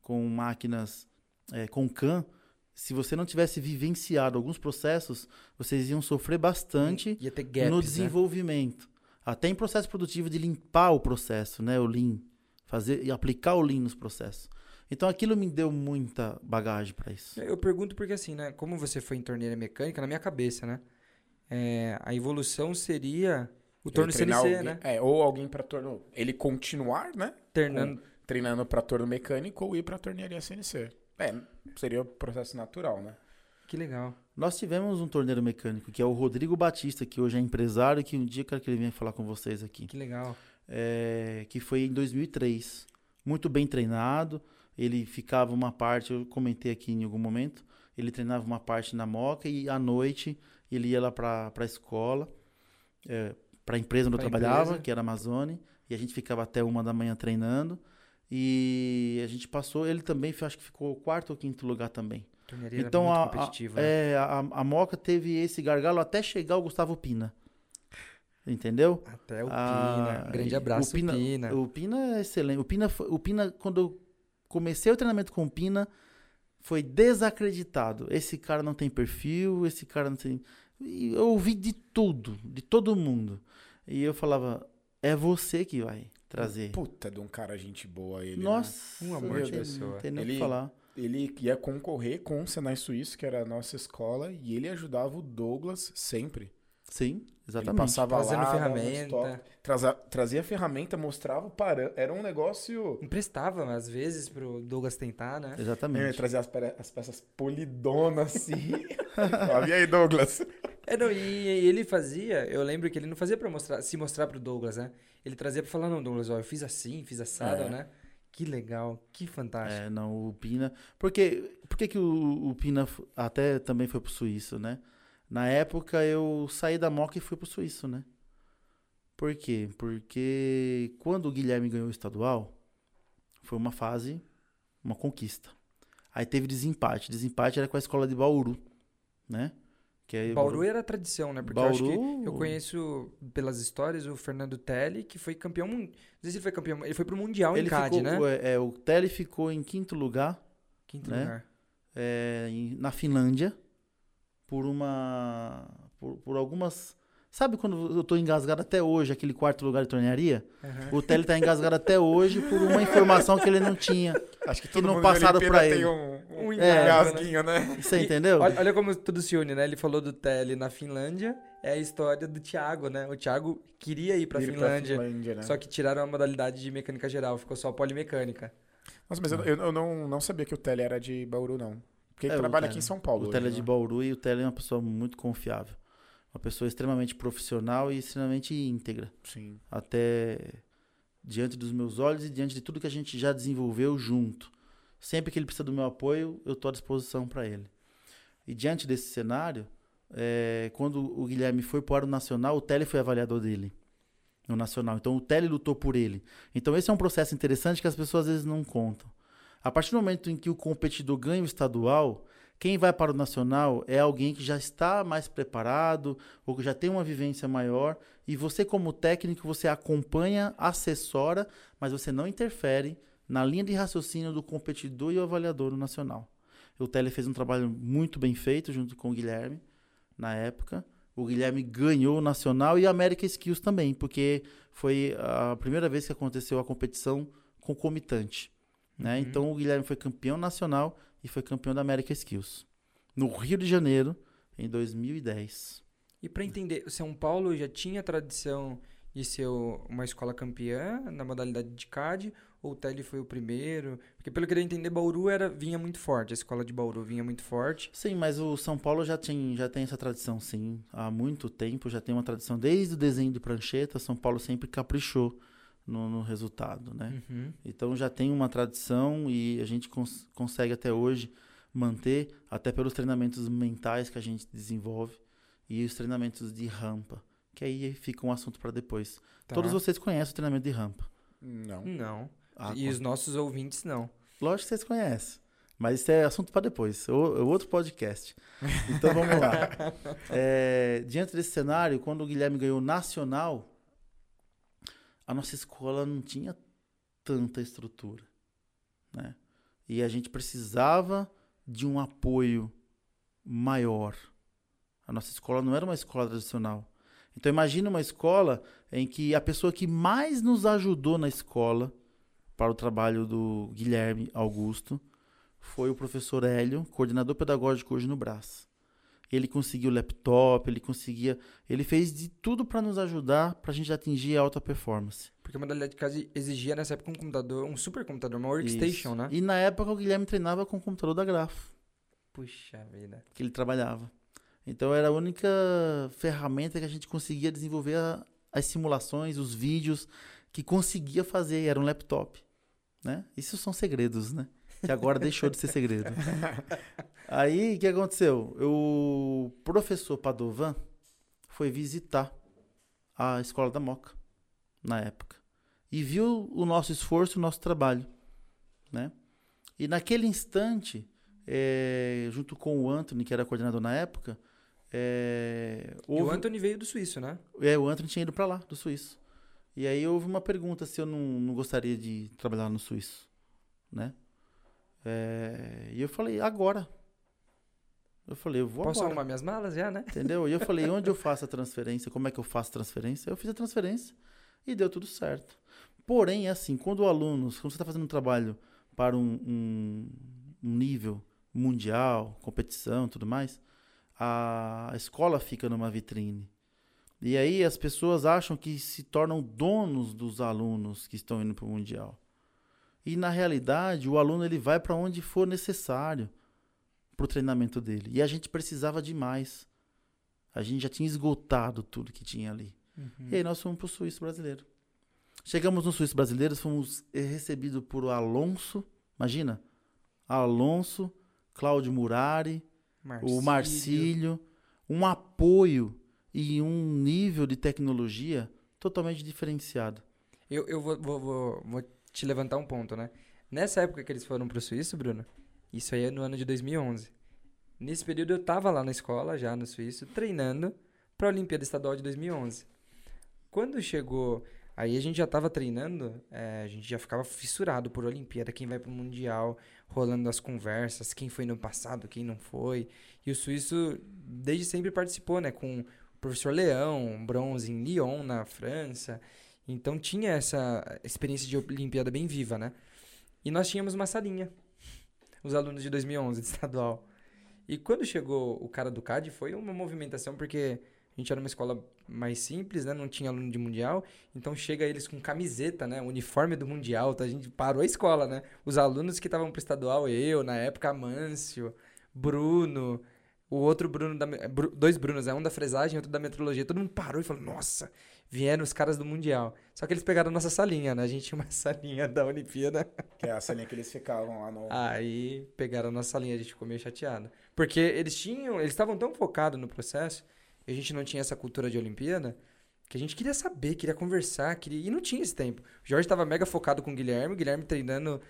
com máquinas é, com CAN, se você não tivesse vivenciado alguns processos, vocês iam sofrer bastante gaps, no né? desenvolvimento. Até em processo produtivo de limpar o processo, né? O Lean. Fazer e aplicar o Lean nos processos. Então aquilo me deu muita bagagem para isso. Eu pergunto porque assim, né? Como você foi em torneira mecânica, na minha cabeça, né? é, a evolução seria o torno CNC, alguém- né? É, ou alguém pra torno. Ele continuar, né? Treinando. Treinando pra torno mecânico ou ir pra tornearia CNC. É, seria o processo natural, né? Que legal. Nós tivemos um torneiro mecânico, que é o Rodrigo Batista, que hoje é empresário, que um dia eu quero que ele venha falar com vocês aqui. Que legal. é, que foi em 2003. Muito bem treinado. Ele ficava uma parte, eu comentei aqui em algum momento, ele treinava uma parte na Moca e à noite ele ia lá para a escola, para a empresa onde eu Pra trabalhava, empresa. que era a Amazônia, e a gente ficava até uma da manhã treinando. E a gente passou, ele também, acho que ficou quarto ou quinto lugar também. Então a, a, né? é, a, a Moca teve esse gargalo até chegar o Gustavo Pina. Entendeu? Até o Ah, Pina. Grande abraço, o Pina, Pina. O Pina é excelente. O Pina, foi- o Pina, quando eu comecei o treinamento com o Pina, foi desacreditado. Esse cara não tem perfil, esse cara não tem. E eu ouvi de tudo, de todo mundo. E eu falava, é você que vai trazer. Puta de um cara gente boa ele. né? Nossa, Um amor de não pessoa. Não tem nem o que Ele- falar. Ele ia concorrer com o Senai Suíço, que era a nossa escola, e ele ajudava o Douglas sempre. Sim, Ele exatamente. passava Fazendo lá, ferramenta. trazia a ferramenta, mostrava o parâmetro. Era um negócio. Emprestava, às vezes, pro Douglas tentar, né? Ele Exatamente. trazia as, as peças polidonas assim. *laughs* E aí, Douglas? É, não, e, e ele fazia, eu lembro que ele não fazia pra mostrar, se mostrar pro Douglas, né? Ele trazia pra falar, não, Douglas, ó, eu fiz assim, fiz assado, É. né? Que legal, que fantástico. É, não, o Pina. Porque, por que, que o, o Pina até também foi pro Suíço, né? Na época eu saí da Moca e fui pro Suíço, né? Por quê? Porque quando o Guilherme ganhou o estadual, foi uma fase, uma conquista. Aí teve desempate. Desempate era com a escola de Bauru, né? Que é Bauru era tradição, né? Porque eu acho que Bauru- eu conheço, pelas histórias, o Fernando Telli, que foi campeão. Não sei se ele foi campeão, ele foi pro Mundial Ele em CAD, ficou, né? é, é, o Tele ficou em quinto lugar Quinto né? lugar. é, em- na Finlândia por uma por, por algumas sabe quando eu tô engasgado até hoje aquele quarto lugar de tornearia Aham. o Tele tá engasgado até hoje por uma informação que ele não tinha Acho que Que todo não mundo passaram Olimpíada pra tem ele. um, um Um engasguinho, né? você entendeu Olha, olha como tudo se une, né? Ele falou do Telly na Finlândia, é a história do Thiago, né? O Thiago queria ir pra Ir Finlândia, Finlândia, né? só que tiraram a modalidade de mecânica geral, ficou só polimecânica. Nossa, mas eu, eu- eu não, não sabia que o Tele era de Bauru, não. Porque ele É, o trabalha Tele. aqui em São Paulo. O Tele é de né? Bauru e o Tele é uma pessoa muito confiável. Uma pessoa extremamente profissional e extremamente íntegra. Sim. Até diante dos meus olhos e diante de tudo que a gente já desenvolveu junto. Sempre que ele precisa do meu apoio, eu estou à disposição para ele. E diante desse cenário, é, quando o Guilherme foi para o Nacional, o Tele foi avaliador dele no Nacional. Então o Tele lutou por ele. Então esse é um processo interessante que as pessoas às vezes não contam. A partir do momento em que o competidor ganha o estadual, quem vai para o nacional é alguém que já está mais preparado ou que já tem uma vivência maior e você como técnico você acompanha, assessora, mas você não interfere na linha de raciocínio do competidor e o avaliador no nacional. O Tele fez um trabalho muito bem feito junto com o Guilherme na época. O Guilherme ganhou o nacional e a América Skills também, porque foi a primeira vez que aconteceu a competição concomitante. Né? Uhum. Então o Guilherme foi campeão nacional e foi campeão da América Skills. No Rio de Janeiro, em 2010. E pra entender, o São Paulo já tinha tradição de ser uma escola campeã na modalidade de CAD, ou o Tele foi o primeiro? Porque pelo que eu entender, Bauru era, vinha muito forte, a escola de Bauru vinha muito forte. Sim, mas o São Paulo já tem, já tem essa tradição, sim. Há muito tempo já tem uma tradição. Desde o desenho de prancheta, São Paulo sempre caprichou no, no resultado, né? Uhum. Então já tem uma tradição e a gente cons- consegue até hoje manter, até pelos treinamentos mentais que a gente desenvolve e os treinamentos de rampa, que aí fica um assunto para depois. Tá. Todos vocês conhecem o treinamento de rampa. Não. Não. Ah, e com- os nossos ouvintes não. Lógico que vocês conhecem. Mas isso é assunto para depois, é o- outro podcast. Então vamos lá. *laughs* É, diante desse cenário, quando o Guilherme ganhou o nacional, a nossa escola não tinha tanta estrutura. Né? E a gente precisava de um apoio maior. A nossa escola não era uma escola tradicional. Então imagine uma escola em que a pessoa que mais nos ajudou na escola para o trabalho do Guilherme Augusto foi o professor Hélio, coordenador pedagógico hoje no Brás. Ele conseguiu laptop, ele conseguia, ele fez de tudo para nos ajudar para a gente atingir a alta performance. Porque a modalidade de CAD exigia nessa época um computador, um super computador, uma workstation, Isso. né? E na época o Guilherme treinava com o computador da Grafo, Puxa vida. que ele trabalhava. Então era a única ferramenta que a gente conseguia desenvolver a- as simulações, os vídeos que conseguia fazer, era um laptop, né? Isso são segredos, né? Que agora deixou de ser segredo. *laughs* Aí, o que aconteceu? O professor Padovan foi visitar a escola da Moca na época e viu o nosso esforço, o nosso trabalho, né? E naquele instante, eh, junto com o Anthony, que era coordenador na época, eh, E o houve- Anthony veio do Suíço, né? é, o Anthony tinha ido pra lá, do Suíço. E aí houve uma pergunta se eu não, não gostaria de trabalhar no Suíço, né? É, e eu falei, agora. Eu falei, eu vou Posso agora. arrumar minhas malas já, né? Entendeu? E eu falei, *laughs* onde eu faço a transferência? Como é que eu faço a transferência? Eu fiz a transferência e deu tudo certo. Porém, é assim, quando o aluno, quando você está fazendo um trabalho para um, um- um nível mundial, competição tudo mais, a escola fica numa vitrine. E aí as pessoas acham que se tornam donos dos alunos que estão indo para o mundial. E na realidade, o aluno ele vai para onde for necessário para o treinamento dele. E a gente precisava de mais. A gente já tinha esgotado tudo que tinha ali. Uhum. E aí nós fomos para o Suíço Brasileiro. Chegamos no Suíço Brasileiro, fomos eh, recebidos por Alonso, imagina, Alonso, Cláudio Murari, o Marcílio, um apoio e um nível de tecnologia totalmente diferenciado. Eu, eu vou, vou, vou, vou te levantar um ponto, né? Nessa época que eles foram pro Suíço, Bruno, isso aí é no ano de 2011. Nesse período eu tava lá na escola, já no Suíço, treinando pra Olimpíada Estadual de 2011. Quando chegou, aí a gente já tava treinando, é, a gente já ficava fissurado por Olimpíada, quem vai pro Mundial, rolando as conversas, quem foi no passado, quem não foi. E o Suíço desde sempre participou, né? Com o professor Leão, bronze em Lyon, na França. Então tinha essa experiência de Olimpíada bem viva, né? E nós tínhamos uma salinha, os alunos de 2011 de estadual. E quando chegou o cara do CAD, foi uma movimentação, porque a gente era uma escola mais simples, né? Não tinha aluno de mundial. Então chega eles com camiseta, né? Uniforme do mundial. Então a gente parou a escola, né? Os alunos que estavam pro estadual, eu, na época, Amâncio, Bruno, o outro Bruno, da, dois Brunos, né? Um da fresagem, outro da metrologia. Todo mundo parou e falou, nossa, vieram os caras do mundial. Só que eles pegaram a nossa salinha, né? A gente tinha uma *laughs* salinha da Olimpíada. Que é a salinha que eles ficavam lá no. Aí pegaram a nossa salinha, a gente ficou meio chateado. Porque eles tinham, eles estavam tão focados no processo, e a gente não tinha essa cultura de Olimpíada, que a gente queria saber, queria conversar, queria... e não tinha esse tempo. O Jorge estava mega focado com o Guilherme, o Guilherme treinando,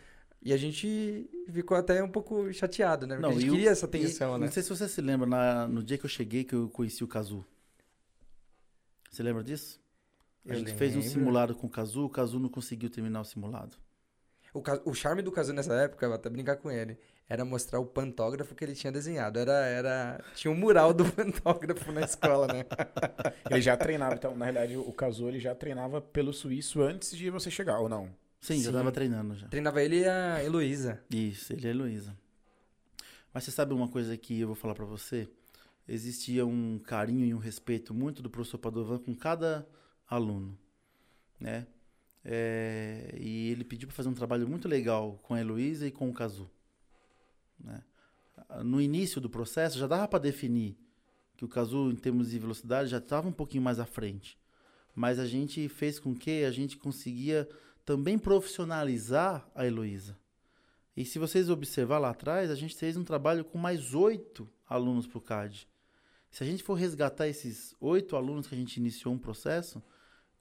e a gente ficou até um pouco chateado, né? Porque a gente queria essa e- tensão, né? Não sei se você se lembra, na- no dia que eu cheguei, que eu conheci o Kazu. Você lembra disso? A gente fez um simulado com o Kazu, o Kazu não conseguiu terminar o simulado. O, o charme do Cazu nessa época, eu vou até brincar com ele, era mostrar o pantógrafo que ele tinha desenhado. Era, era... Tinha um mural do *laughs* pantógrafo na escola, né? *laughs* Ele já treinava, então, na realidade, o Kazu ele já treinava pelo suíço antes de você chegar, ou não? Sim, já Sim. tava treinando já. Treinava ele e a Heloísa. Isso, ele é a Heloísa. Mas você sabe uma coisa que eu vou falar pra você? Existia um carinho e um respeito muito do professor Padovan com cada aluno, né? É, e ele pediu para fazer um trabalho muito legal com a Heloísa e com o Cazu. Né? No início do processo já dava para definir que o Cazu, em termos de velocidade, já estava um pouquinho mais à frente. Mas a gente fez com que a gente conseguia também profissionalizar a Heloísa. E se vocês observar lá atrás, a gente fez um trabalho com mais oito alunos para o CAD. Se a gente for resgatar esses oito alunos que a gente iniciou um processo,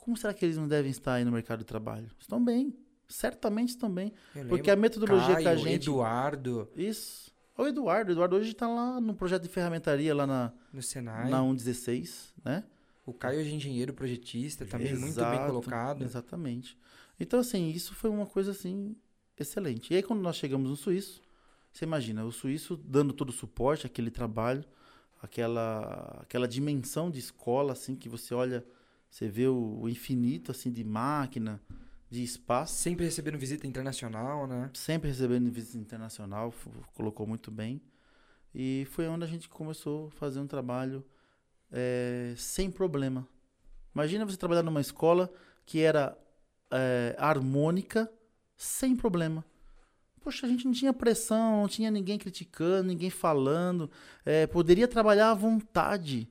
como será que eles não devem estar aí no mercado de trabalho? Estão bem. Certamente estão bem. Eu Porque a metodologia que a Caio, gente. Eduardo, Isso. O Eduardo. O Eduardo hoje está lá no projeto de ferramentaria lá na, no Senai. na 116, né? O Caio é engenheiro projetista, também muito bem Exato, colocado. Exatamente. Então, assim, isso foi uma coisa, assim, excelente. E aí, quando nós chegamos no Suíço, você imagina, o Suíço dando todo o suporte, aquele trabalho, aquela, aquela dimensão de escola, assim, que você olha, você vê o, o infinito, assim, de máquina, de espaço. Sempre recebendo visita internacional, né? Sempre recebendo visita internacional, colocou muito bem. E foi onde a gente começou a fazer um trabalho eh, sem problema. Imagina você trabalhar numa escola que era eh, harmônica, sem problema. Poxa, a gente não tinha pressão, não tinha ninguém criticando, ninguém falando. eh, poderia trabalhar à vontade.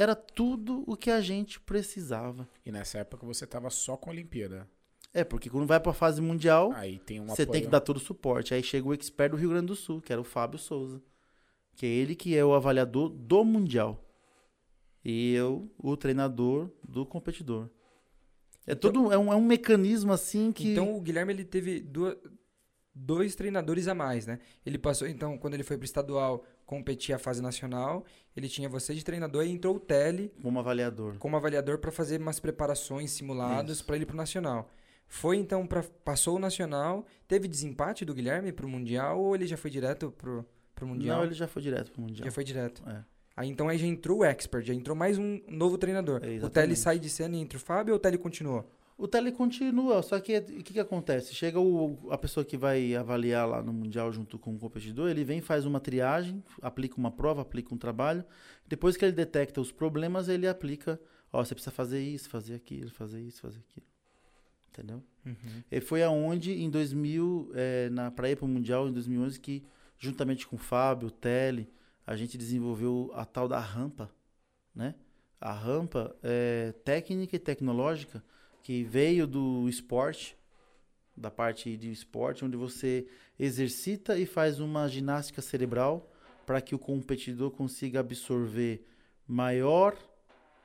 Era tudo o que a gente precisava. E nessa época você tava só com a Olimpíada. É, porque quando vai para a fase mundial, Aí tem um você apoio. tem que dar todo o suporte. Aí chega o expert do Rio Grande do Sul, que era o Fábio Souza. Que é ele que é o avaliador do Mundial. E eu, o treinador do competidor. É Então- todo é um, é um mecanismo assim que. Então o Guilherme ele teve duas- dois treinadores a mais, né? Ele passou, então, quando ele foi pro estadual competir a fase nacional, ele tinha você de treinador e entrou o Tele como avaliador. como avaliador para fazer umas preparações simulados para ele pro nacional. Foi então para passou o nacional, teve desempate do Guilherme pro mundial ou ele já foi direto pro, pro mundial? Não, ele já foi direto pro Mundial. já foi direto. É. Aí então aí já entrou o expert, já entrou mais um novo treinador. É, o Tele sai de cena e entra o Fábio ou o Tele continuou? O tele continua, só que o que, que acontece? Chega o, a pessoa que vai avaliar lá no Mundial junto com o competidor, ele vem, faz uma triagem, aplica uma prova, aplica um trabalho. Depois que ele detecta os problemas, ele aplica, ó, você precisa fazer isso, fazer aquilo, fazer isso, fazer aquilo. Entendeu? E foi aonde, em 2000, eh, na, pra ir pro Mundial, em 2011, que juntamente com o Fábio, o Tele, a gente desenvolveu a tal da rampa, né? A rampa é técnica e tecnológica que veio do esporte, da parte de esporte, onde você exercita e faz uma ginástica cerebral para que o competidor consiga absorver maior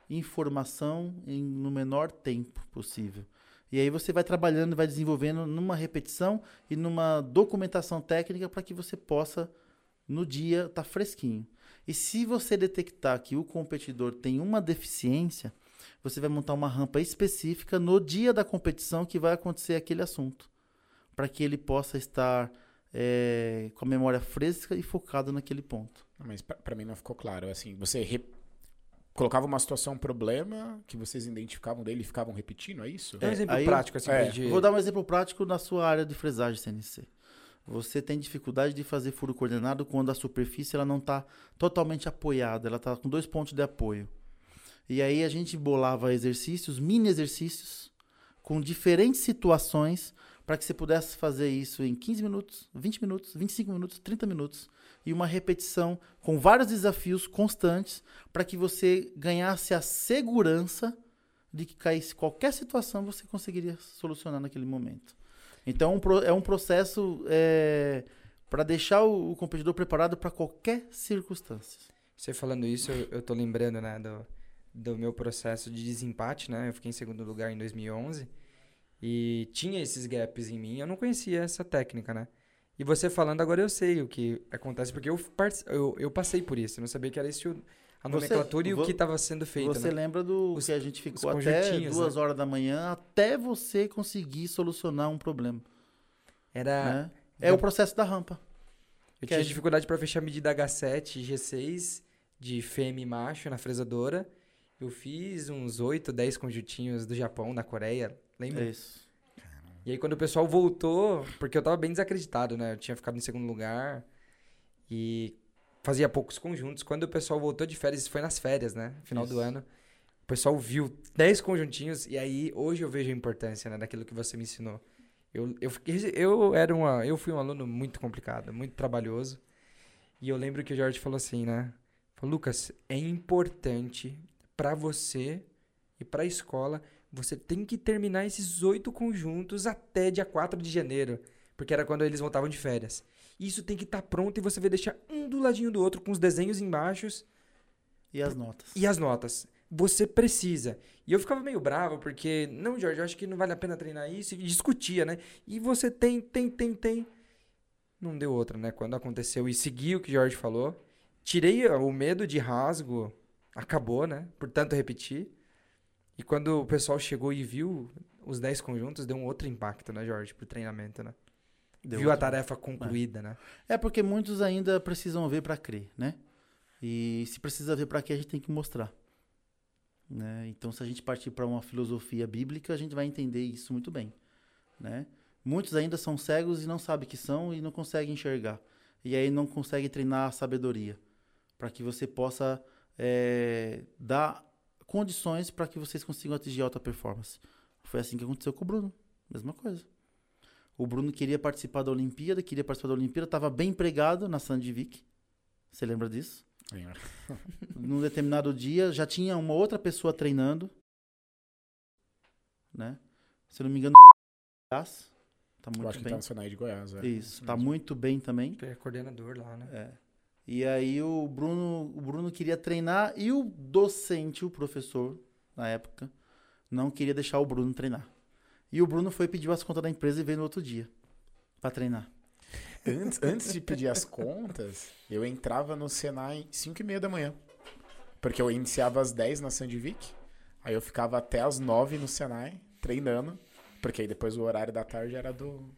informação em, no menor tempo possível. E aí você vai trabalhando, vai desenvolvendo numa repetição e numa documentação técnica para que você possa, no dia, estar fresquinho. E se você detectar que o competidor tem uma deficiência, você vai montar uma rampa específica no dia da competição que vai acontecer aquele assunto. Para que ele possa estar eh, com a memória fresca e focado naquele ponto. Mas pra, pra mim não ficou claro. Assim, você re- colocava uma situação, um problema que vocês identificavam dele e ficavam repetindo, é isso? Dá um É, exemplo aí- prático assim é, gente. Vou dar um exemplo prático na sua área de fresagem CNC. Você tem dificuldade de fazer furo coordenado quando a superfície ela não está totalmente apoiada, ela está com dois pontos de apoio. E aí a gente bolava exercícios, mini exercícios, com diferentes situações, para que você pudesse fazer isso em 15 minutos, 20 minutos, 25 minutos, 30 minutos. E uma repetição com vários desafios constantes, para que você ganhasse a segurança de que caísse qualquer situação, você conseguiria solucionar naquele momento. Então é um processo é, para deixar o, competidor preparado para qualquer circunstância. Você falando isso, eu, eu tô lembrando, né, do, do meu processo de desempate, né? Eu fiquei em segundo lugar em 2011 e tinha esses gaps em mim. Eu não conhecia essa técnica, né? E você falando agora eu sei o que acontece porque eu, eu, eu passei por isso. Eu não sabia que era isso a nomenclatura você, e o que estava sendo feito. Você né? lembra do os, que a gente ficou até duas né? horas da manhã até você conseguir solucionar um problema. Era. Né? É o processo da rampa. Eu tinha dificuldade para fechar a medida H7 e G6 de fêmea e macho na fresadora. Eu fiz uns 8, 10 conjuntinhos do Japão, da Coreia, lembra? Isso. E aí quando o pessoal voltou, porque eu tava bem desacreditado, né? Eu tinha ficado em segundo lugar e fazia poucos conjuntos. Quando o pessoal voltou de férias, foi nas férias, né? Final Isso. do ano. O pessoal viu 10 conjuntinhos e aí hoje eu vejo a importância, né, daquilo que você me ensinou. Eu, eu, eu, era uma, eu fui um aluno muito complicado, muito trabalhoso. E eu lembro que o Jorge falou assim, né? Falou, Lucas, é importante para você e para a escola, você tem que terminar esses oito conjuntos até dia 4 de janeiro, porque era quando eles voltavam de férias. Isso tem que estar tá pronto e você vai deixar um do ladinho do outro com os desenhos embaixo. E as notas. E as notas você precisa. E eu ficava meio bravo, porque, não, Jorge, eu acho que não vale a pena treinar isso. E discutia, né? E você tem, tem, tem, tem. Não deu outra, né? Quando aconteceu e segui o que o Jorge falou. Tirei o medo de rasgo, acabou, né? Portanto, repetir. E quando o pessoal chegou e viu os 10 conjuntos, deu um outro impacto, né, Jorge, pro treinamento, né? Deu viu outro... a tarefa concluída, é. né? É porque muitos ainda precisam ver para crer, né? E se precisa ver para crer, a gente tem que mostrar. Né? Então, se a gente partir para uma filosofia bíblica, a gente vai entender isso muito bem. Né? Muitos ainda são cegos e não sabem que são e não conseguem enxergar. E aí não conseguem treinar a sabedoria para que você possa é, dar condições para que vocês consigam atingir alta performance. Foi assim que aconteceu com o Bruno. Mesma coisa. O Bruno queria participar da Olimpíada, queria participar da Olimpíada, estava bem empregado na Sandvik. Você lembra disso? *laughs* Num determinado dia já tinha uma outra pessoa treinando. Né? Se eu não me engano, Goiás. *laughs* Tá muito eu acho bem. que tá no Senai de Goiás. É. Isso, tá muito bem também. É coordenador lá, né? É. E aí o Bruno, o Bruno queria treinar e o docente, o professor, na época, não queria deixar o Bruno treinar. E o Bruno foi pedir as contas da empresa e veio no outro dia para treinar. Antes, antes de pedir as contas, eu entrava no Senai 5 e meia da manhã. Porque eu iniciava às 10 na Sandvik. Aí eu ficava até às 9 no Senai, treinando. Porque aí depois o horário da tarde era do.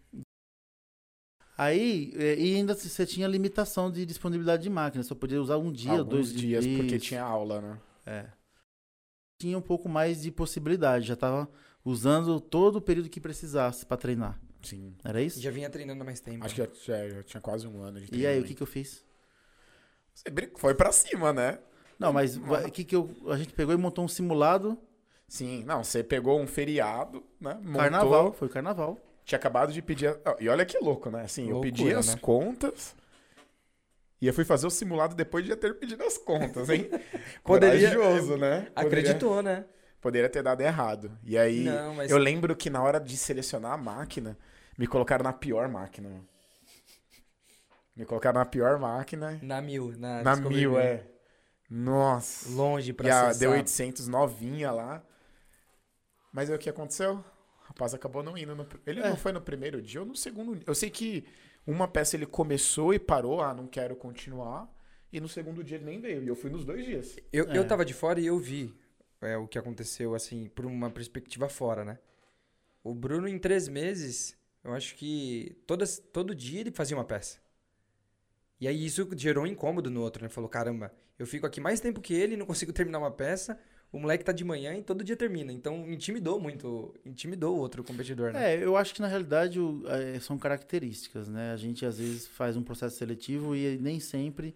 Aí, é, e ainda você tinha limitação de disponibilidade de máquina. Só podia usar um dia, Alguns dois dias, porque tinha aula, né? É. Tinha um pouco mais de possibilidade. Já estava usando todo o período que precisasse para treinar. Sim. Era isso? Já vinha treinando há mais tempo. Acho que já, já, já tinha quase um ano de E aí, o que, que eu fiz? Você foi pra cima, né? Não, mas o que, que eu, a gente pegou e montou um simulado. Sim, não, você pegou um feriado, né? Montou, carnaval, foi carnaval. Tinha acabado de pedir. A... E olha que louco, né? Assim, Loucura, eu pedi as né? contas. E eu fui fazer o simulado depois de já ter pedido as contas, hein? *laughs* Poderia, Corajoso, né? Acreditou, Poderia, né? Poderia ter dado errado. E aí, Não, mas... eu lembro que na hora de selecionar a máquina, me colocaram na pior máquina. Me colocaram na pior máquina. Na mil, na, na mil, é. Nossa. Longe pra e a deu 800 novinha lá. Mas aí o que aconteceu? O rapaz acabou não indo. No, ele é. não foi no primeiro dia ou no segundo. Eu sei que uma peça ele começou e parou. Ah, não quero continuar. E no segundo dia ele nem veio. E eu fui nos dois dias. Eu, é. eu tava de fora e eu vi é, o que aconteceu, assim, por uma perspectiva fora, né? O Bruno, em três meses, eu acho que todas, todo dia ele fazia uma peça. E aí isso gerou um incômodo no outro, né? Falou, caramba, eu fico aqui mais tempo que ele e não consigo terminar uma peça. O moleque tá de manhã e todo dia termina. Então intimidou muito, intimidou o outro competidor, né? É, eu acho que na realidade o, é, são características, né? A gente às vezes faz um processo seletivo e nem sempre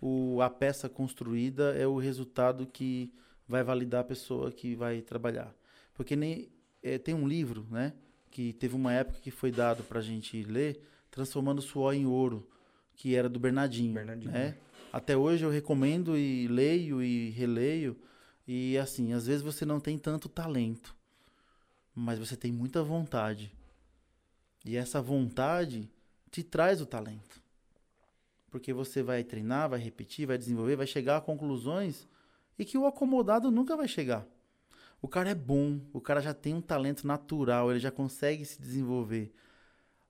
o, a peça construída é o resultado que vai validar a pessoa que vai trabalhar. Porque nem é, tem um livro, né? Que teve uma época que foi dado para a gente ler, transformando suor em ouro, que era do Bernardinho, Bernardinho. né? Até hoje eu recomendo e leio e releio. E assim, às vezes você não tem tanto talento, mas você tem muita vontade. E essa vontade te traz o talento. Porque você vai treinar, vai repetir, vai desenvolver, vai chegar a conclusões e que o acomodado nunca vai chegar. O cara é bom, o cara já tem um talento natural, ele já consegue se desenvolver.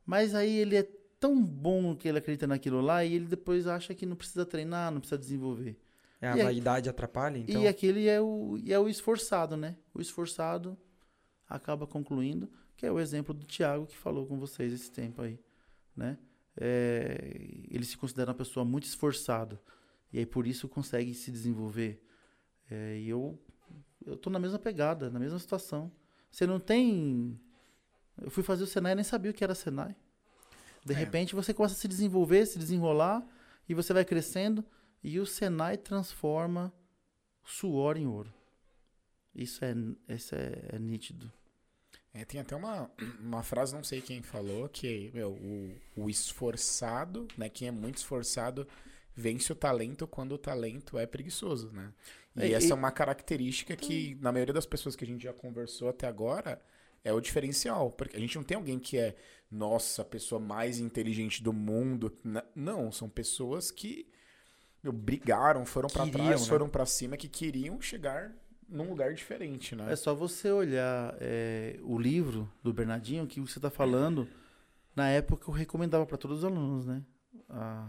Mas aí ele é tão bom que ele acredita naquilo lá e ele depois acha que não precisa treinar, não precisa desenvolver. É, a E vaidade atrapalha, então. E aquele é o, e é o esforçado, né? O esforçado acaba concluindo, que é o exemplo do Tiago que falou com vocês esse tempo aí, né? É, ele se considera uma pessoa muito esforçada e aí por isso consegue se desenvolver. É, e eu eu tô na mesma pegada, na mesma situação. Você não tem eu fui fazer o Senai e nem sabia o que era Senai. De É. repente você começa a se desenvolver, se desenrolar e você vai crescendo e o Senai transforma suor em ouro. Isso é, isso é, é nítido. É, tem até uma, uma frase, não sei quem falou, que meu, o, o esforçado, né? Quem é muito esforçado vence o talento quando o talento é preguiçoso, né? E, É, essa e- é uma característica que, na maioria das pessoas que a gente já conversou até agora, é o diferencial. Porque a gente não tem alguém que é, nossa, a pessoa mais inteligente do mundo. Não, são pessoas que meu, brigaram, foram pra Queriam, trás, né? foram pra cima, que queriam chegar num lugar diferente, né? É só você olhar é, o livro do Bernardinho, que você está falando, na época eu recomendava para todos os alunos, né? A,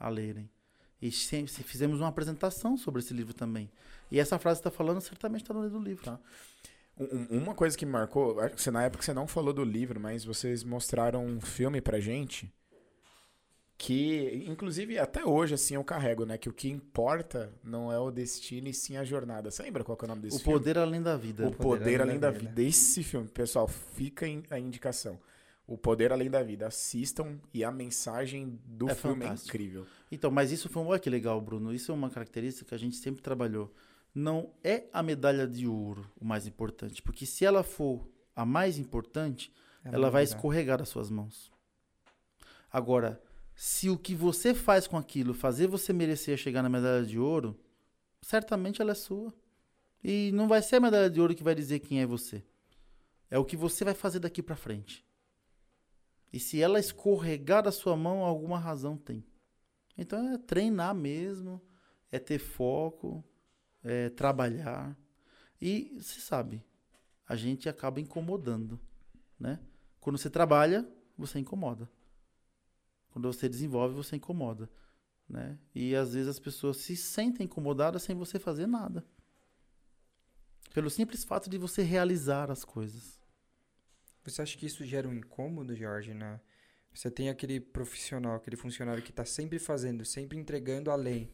a lerem. E sempre, se fizemos uma apresentação sobre esse livro também. E essa frase que você está falando certamente está no livro do livro. Tá. Um- um- Uma coisa que me marcou, você, na época você não falou do livro, mas vocês mostraram um filme pra gente que, inclusive, até hoje, assim, eu carrego, né? Que o que importa não é o destino e sim a jornada. Você lembra qual que é o nome desse O filme? poder além da vida. O Poder, Além da Vida. Esse filme, pessoal, fica em- a indicação. O Poder Além da Vida. Assistam e a mensagem do É filme fantástico. é incrível. Então, mas isso foi, olha que legal, Bruno. Isso é uma característica que a gente sempre trabalhou. Não é a medalha de ouro o mais importante, porque se ela for a mais importante, ela vai virar. escorregar das suas mãos. Agora, se o que você faz com aquilo fazer você merecer chegar na medalha de ouro, certamente ela é sua. E não vai ser a medalha de ouro que vai dizer quem é você. É o que você vai fazer daqui pra frente. E se ela escorregar da sua mão, alguma razão tem. Então é treinar mesmo, é ter foco, é trabalhar. E você sabe, a gente acaba incomodando, né? Quando você trabalha, você incomoda. Quando você desenvolve, você incomoda, né? E às vezes as pessoas se sentem incomodadas sem você fazer nada. Pelo simples fato de você realizar as coisas. Você acha que isso gera um incômodo, Jorge? Né? Você tem aquele profissional, aquele funcionário que está sempre fazendo, sempre entregando além.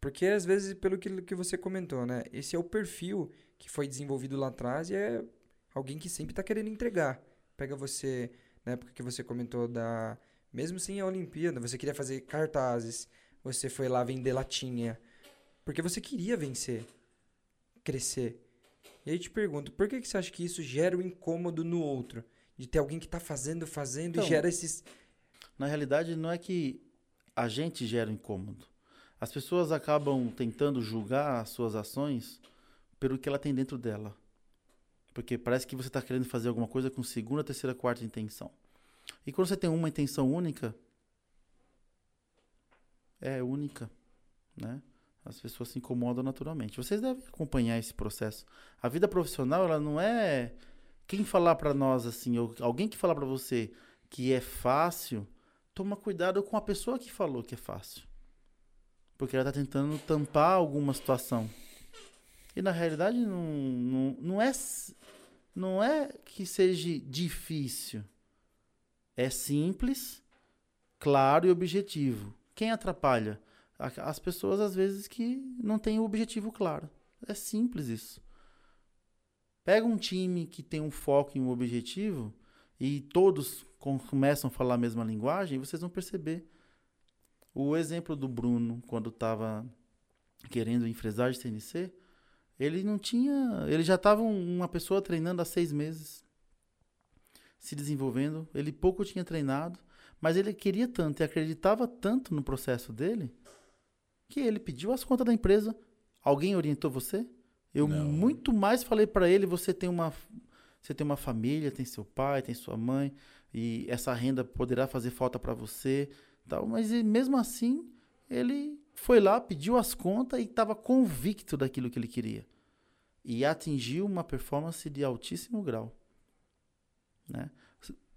Porque às vezes, pelo que, que você comentou, né? Esse é o perfil que foi desenvolvido lá atrás e é alguém que sempre está querendo entregar. Pega você, na época que você comentou da. Mesmo sem a Olimpíada, você queria fazer cartazes, você foi lá vender latinha. Porque você queria vencer, crescer. E aí eu te pergunto, por que, que você acha que isso gera um incômodo no outro? De ter alguém que tá fazendo, fazendo Então, e gera esses. Na realidade, não é que a gente gera um incômodo. As pessoas acabam tentando julgar as suas ações pelo que ela tem dentro dela. Porque parece que você está querendo fazer alguma coisa com segunda, terceira, quarta intenção. E quando você tem uma intenção única, é única, né? As pessoas se incomodam naturalmente. Vocês devem acompanhar esse processo. A vida profissional, ela não é quem falar para nós assim, ou alguém que falar para você que é fácil, toma cuidado com a pessoa que falou que é fácil. Porque ela está tentando tampar alguma situação. E na realidade não, não, não, é, não é que seja difícil. É simples, claro e objetivo. Quem atrapalha? As pessoas às vezes que não têm o objetivo claro. É simples isso. Pega um time que tem um foco em um objetivo e todos com- começam a falar a mesma linguagem, vocês vão perceber. O exemplo do Bruno, quando estava querendo enfresar de CNC, Ele não tinha. Ele já estava uma pessoa treinando há seis meses, se desenvolvendo. Ele pouco tinha treinado, mas ele queria tanto e acreditava tanto no processo dele que ele pediu as contas da empresa. Alguém orientou você? Eu Não. muito mais falei para ele: você tem uma, você tem uma família, tem seu pai, tem sua mãe e essa renda poderá fazer falta para você, tal. Mas e mesmo assim ele foi lá, pediu as contas e estava convicto daquilo que ele queria. E atingiu uma performance de altíssimo grau. Né?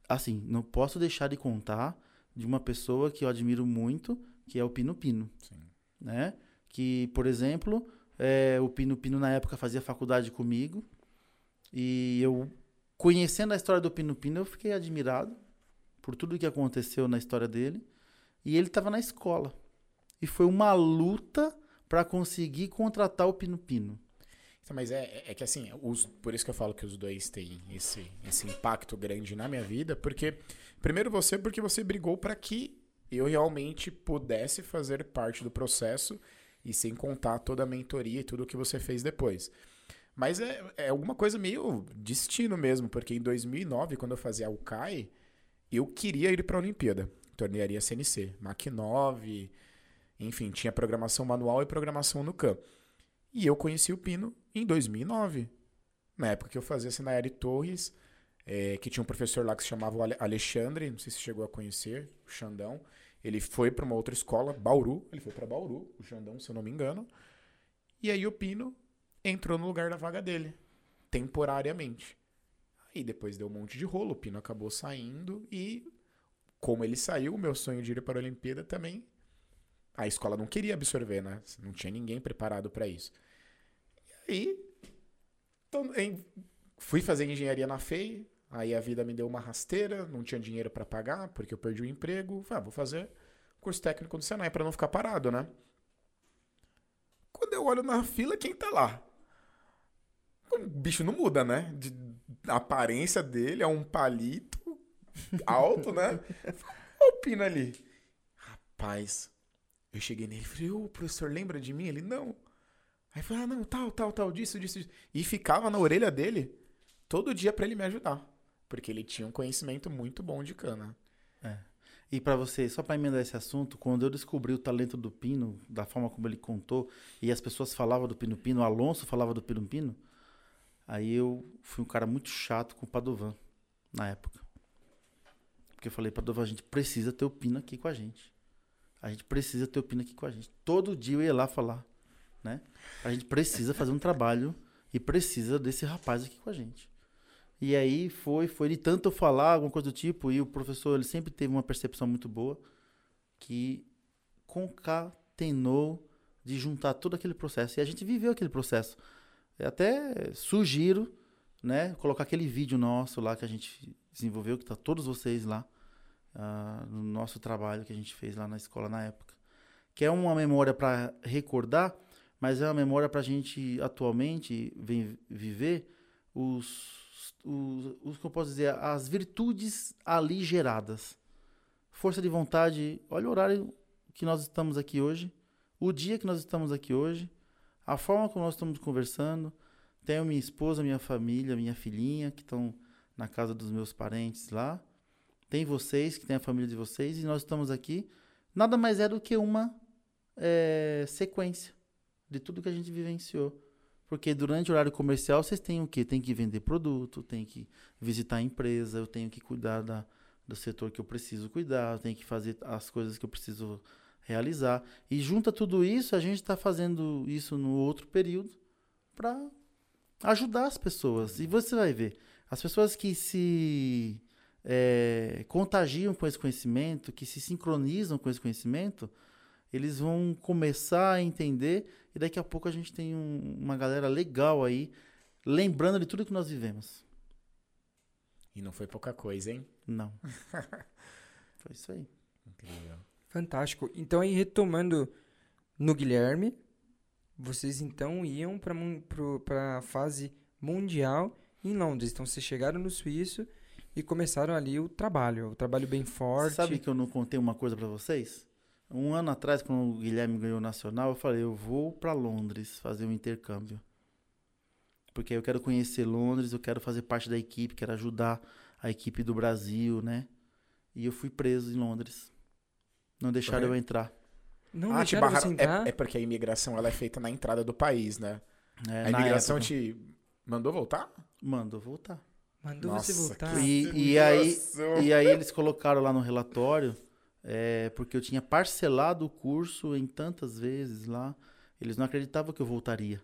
Assim, não posso deixar de contar de uma pessoa que eu admiro muito, que é o Pino Pino. Sim. Né? Que, por exemplo, é, o Pino Pino na época fazia faculdade comigo. E eu, conhecendo a história do Pino Pino, eu fiquei admirado por tudo que aconteceu na história dele. E ele estava na escola. E foi uma luta para conseguir contratar o Pino Pino. Mas é, é que assim, os, por isso que eu falo que os dois têm esse, esse impacto grande na minha vida, porque primeiro você, porque você brigou para que eu realmente pudesse fazer parte do processo e sem contar toda a mentoria e tudo o que você fez depois. Mas é, é alguma coisa meio destino mesmo, porque em 2009, quando eu fazia o CAI, eu queria ir para a Olimpíada, tornearia CNC, Mach 9, enfim, tinha programação manual e programação no CAM. E eu conheci o Pino em 2009. Na época que eu fazia Senayari Torres, é, que tinha um professor lá que se chamava Ale- Alexandre, não sei se chegou a conhecer, o Xandão. Ele foi para uma outra escola, Bauru, ele foi para Bauru, o Xandão, se eu não me engano. E aí o Pino entrou no lugar da vaga dele, temporariamente. Aí depois deu um monte de rolo, o Pino acabou saindo e como ele saiu, o meu sonho de ir para a Olimpíada também a escola não queria absorver, né? Não tinha ninguém preparado para isso. E aí, tô em- fui fazer engenharia na FEI, aí a vida me deu uma rasteira, não tinha dinheiro para pagar, porque eu perdi o emprego. Falei, ah, vou fazer curso técnico do Senai para não ficar parado, né? Quando eu olho na fila, quem tá lá? O bicho não muda, né? De, a aparência dele é um palito alto, né? Olha o pino ali. Rapaz, eu cheguei nele e falei, ô, professor, lembra de mim? Ele, não. Aí falei, ah, não, tal, tal, tal, disso, disso, disso. E ficava na orelha dele todo dia pra ele me ajudar. Porque ele tinha um conhecimento muito bom de cana. E para você, só para emendar esse assunto, quando eu descobri o talento do Pino, da forma como ele contou, e as pessoas falavam do Pino Pino, o Alonso falava do Pino Pino, aí eu fui um cara muito chato com o Padovan, na época. Porque eu falei, Padovan, a gente precisa ter o Pino aqui com a gente. A gente precisa ter o Pino aqui com a gente. Todo dia eu ia lá falar, né? A gente precisa fazer um trabalho e precisa desse rapaz aqui com a gente. E aí foi, foi de tanto eu falar, alguma coisa do tipo, e o professor ele sempre teve uma percepção muito boa, que concatenou de juntar todo aquele processo. E a gente viveu aquele processo. Eu até sugiro, né, colocar aquele vídeo nosso lá que a gente desenvolveu, que tá todos vocês lá, ah, no nosso trabalho que a gente fez lá na escola na época. Que é uma memória para recordar, mas é uma memória para a gente atualmente viver os, os, os posso dizer, as virtudes ali geradas. Força de vontade, olha o horário que nós estamos aqui hoje, o dia que nós estamos aqui hoje, a forma como nós estamos conversando. Tenho minha esposa, minha família, minha filhinha que estão na casa dos meus parentes lá. Tem vocês, que tem a família de vocês, e nós estamos aqui. Nada mais é do que uma eh, sequência de tudo que a gente vivenciou. Porque durante o horário comercial vocês têm o quê? Tem que vender produto, tem que visitar a empresa, eu tenho que cuidar da, do setor que eu preciso cuidar, eu tenho que fazer as coisas que eu preciso realizar. E junta tudo isso, a gente está fazendo isso no outro período para ajudar as pessoas. E você vai ver, as pessoas que se eh, contagiam com esse conhecimento, que se sincronizam com esse conhecimento, eles vão começar a entender e daqui a pouco a gente tem um- uma galera legal aí, lembrando de tudo que nós vivemos. E não foi pouca coisa, hein? Não. *laughs* Foi isso aí. Incrível. Fantástico. Então, aí retomando no Guilherme, vocês então iam para a fase mundial em Londres. Então, vocês chegaram no Suíço e começaram ali o trabalho, o trabalho bem forte. Sabe que eu não contei uma coisa pra vocês? Um ano atrás, quando o Guilherme ganhou o Nacional, eu falei, eu vou pra Londres fazer um intercâmbio. porque eu quero conhecer Londres, eu quero fazer parte da equipe, quero ajudar a equipe do Brasil, né? E eu fui preso em Londres. Não deixaram eu entrar. Não ah, te deixaram barraram. você entrar? É, é porque a imigração ela é feita na entrada do país, né? É, a na imigração época. te mandou voltar? Mandou voltar. Mandou Nossa, você voltar. que E, e aí, e aí eles colocaram lá no relatório, é, porque eu tinha parcelado o curso em tantas vezes lá, eles não acreditavam que eu voltaria.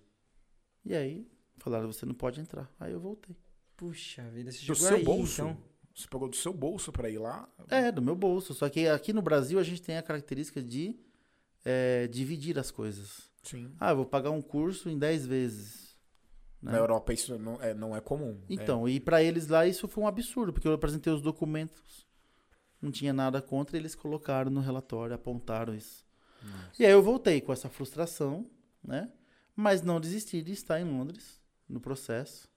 E aí falaram, você não pode entrar. Aí eu voltei. Puxa vida, você Do jogou seu aí, bolso? então. Você pagou do seu bolso pra ir lá? É, do meu bolso. Só que aqui no Brasil a gente tem a característica de é, dividir as coisas. Sim. Ah, eu vou pagar um curso em 10 vezes. Né? Na Europa isso não é, não é comum. Então, e pra eles lá isso foi um absurdo, porque eu apresentei os documentos, não tinha nada contra, eles colocaram no relatório, apontaram isso. Nossa. E aí eu voltei com essa frustração, né? Mas não desisti de estar em Londres no processo.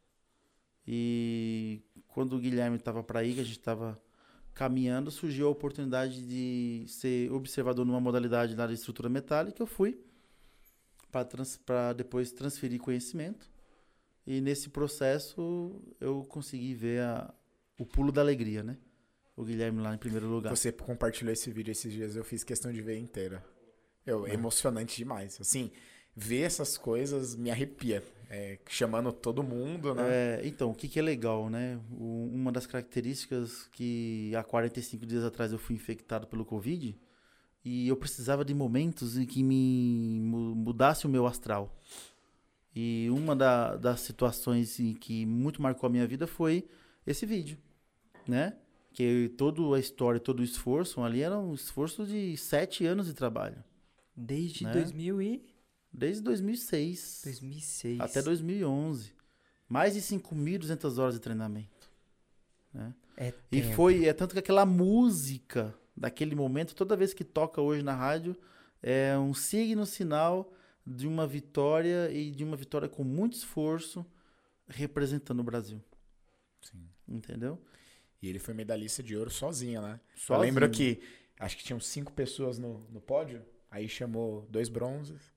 E quando o Guilherme estava para ir, que a gente estava caminhando, surgiu a oportunidade de ser observador numa modalidade lá de estrutura metálica. Eu fui para depois transferir conhecimento. E nesse processo eu consegui ver a- o pulo da alegria, né? O Guilherme lá em primeiro lugar. Você compartilhou esse vídeo esses dias, eu fiz questão de ver inteira. Eu, É. emocionante demais. Assim, ver essas coisas me arrepia. É, chamando todo mundo, né? É, então, o que, que é legal, né? O- uma das características que há 45 dias atrás eu fui infectado pelo Covid e eu precisava de momentos em que me mu- mudasse o meu astral. E uma da- das situações em que muito marcou a minha vida foi esse vídeo, né? Que toda a história, todo o esforço ali era um esforço de sete anos de trabalho. Desde Né? 2000 e... Desde 2006. 2006. Até 2011. Mais de 5.200 horas de treinamento. né? É E tempo. foi, é tanto que aquela música daquele momento, toda vez que toca hoje na rádio, é um signo, sinal de uma vitória e de uma vitória com muito esforço representando o Brasil. Sim. Entendeu? E ele foi medalhista de ouro sozinho, né? Eu Sozinho. lembro que acho que tinham cinco pessoas no, no pódio. Aí chamou dois bronzes.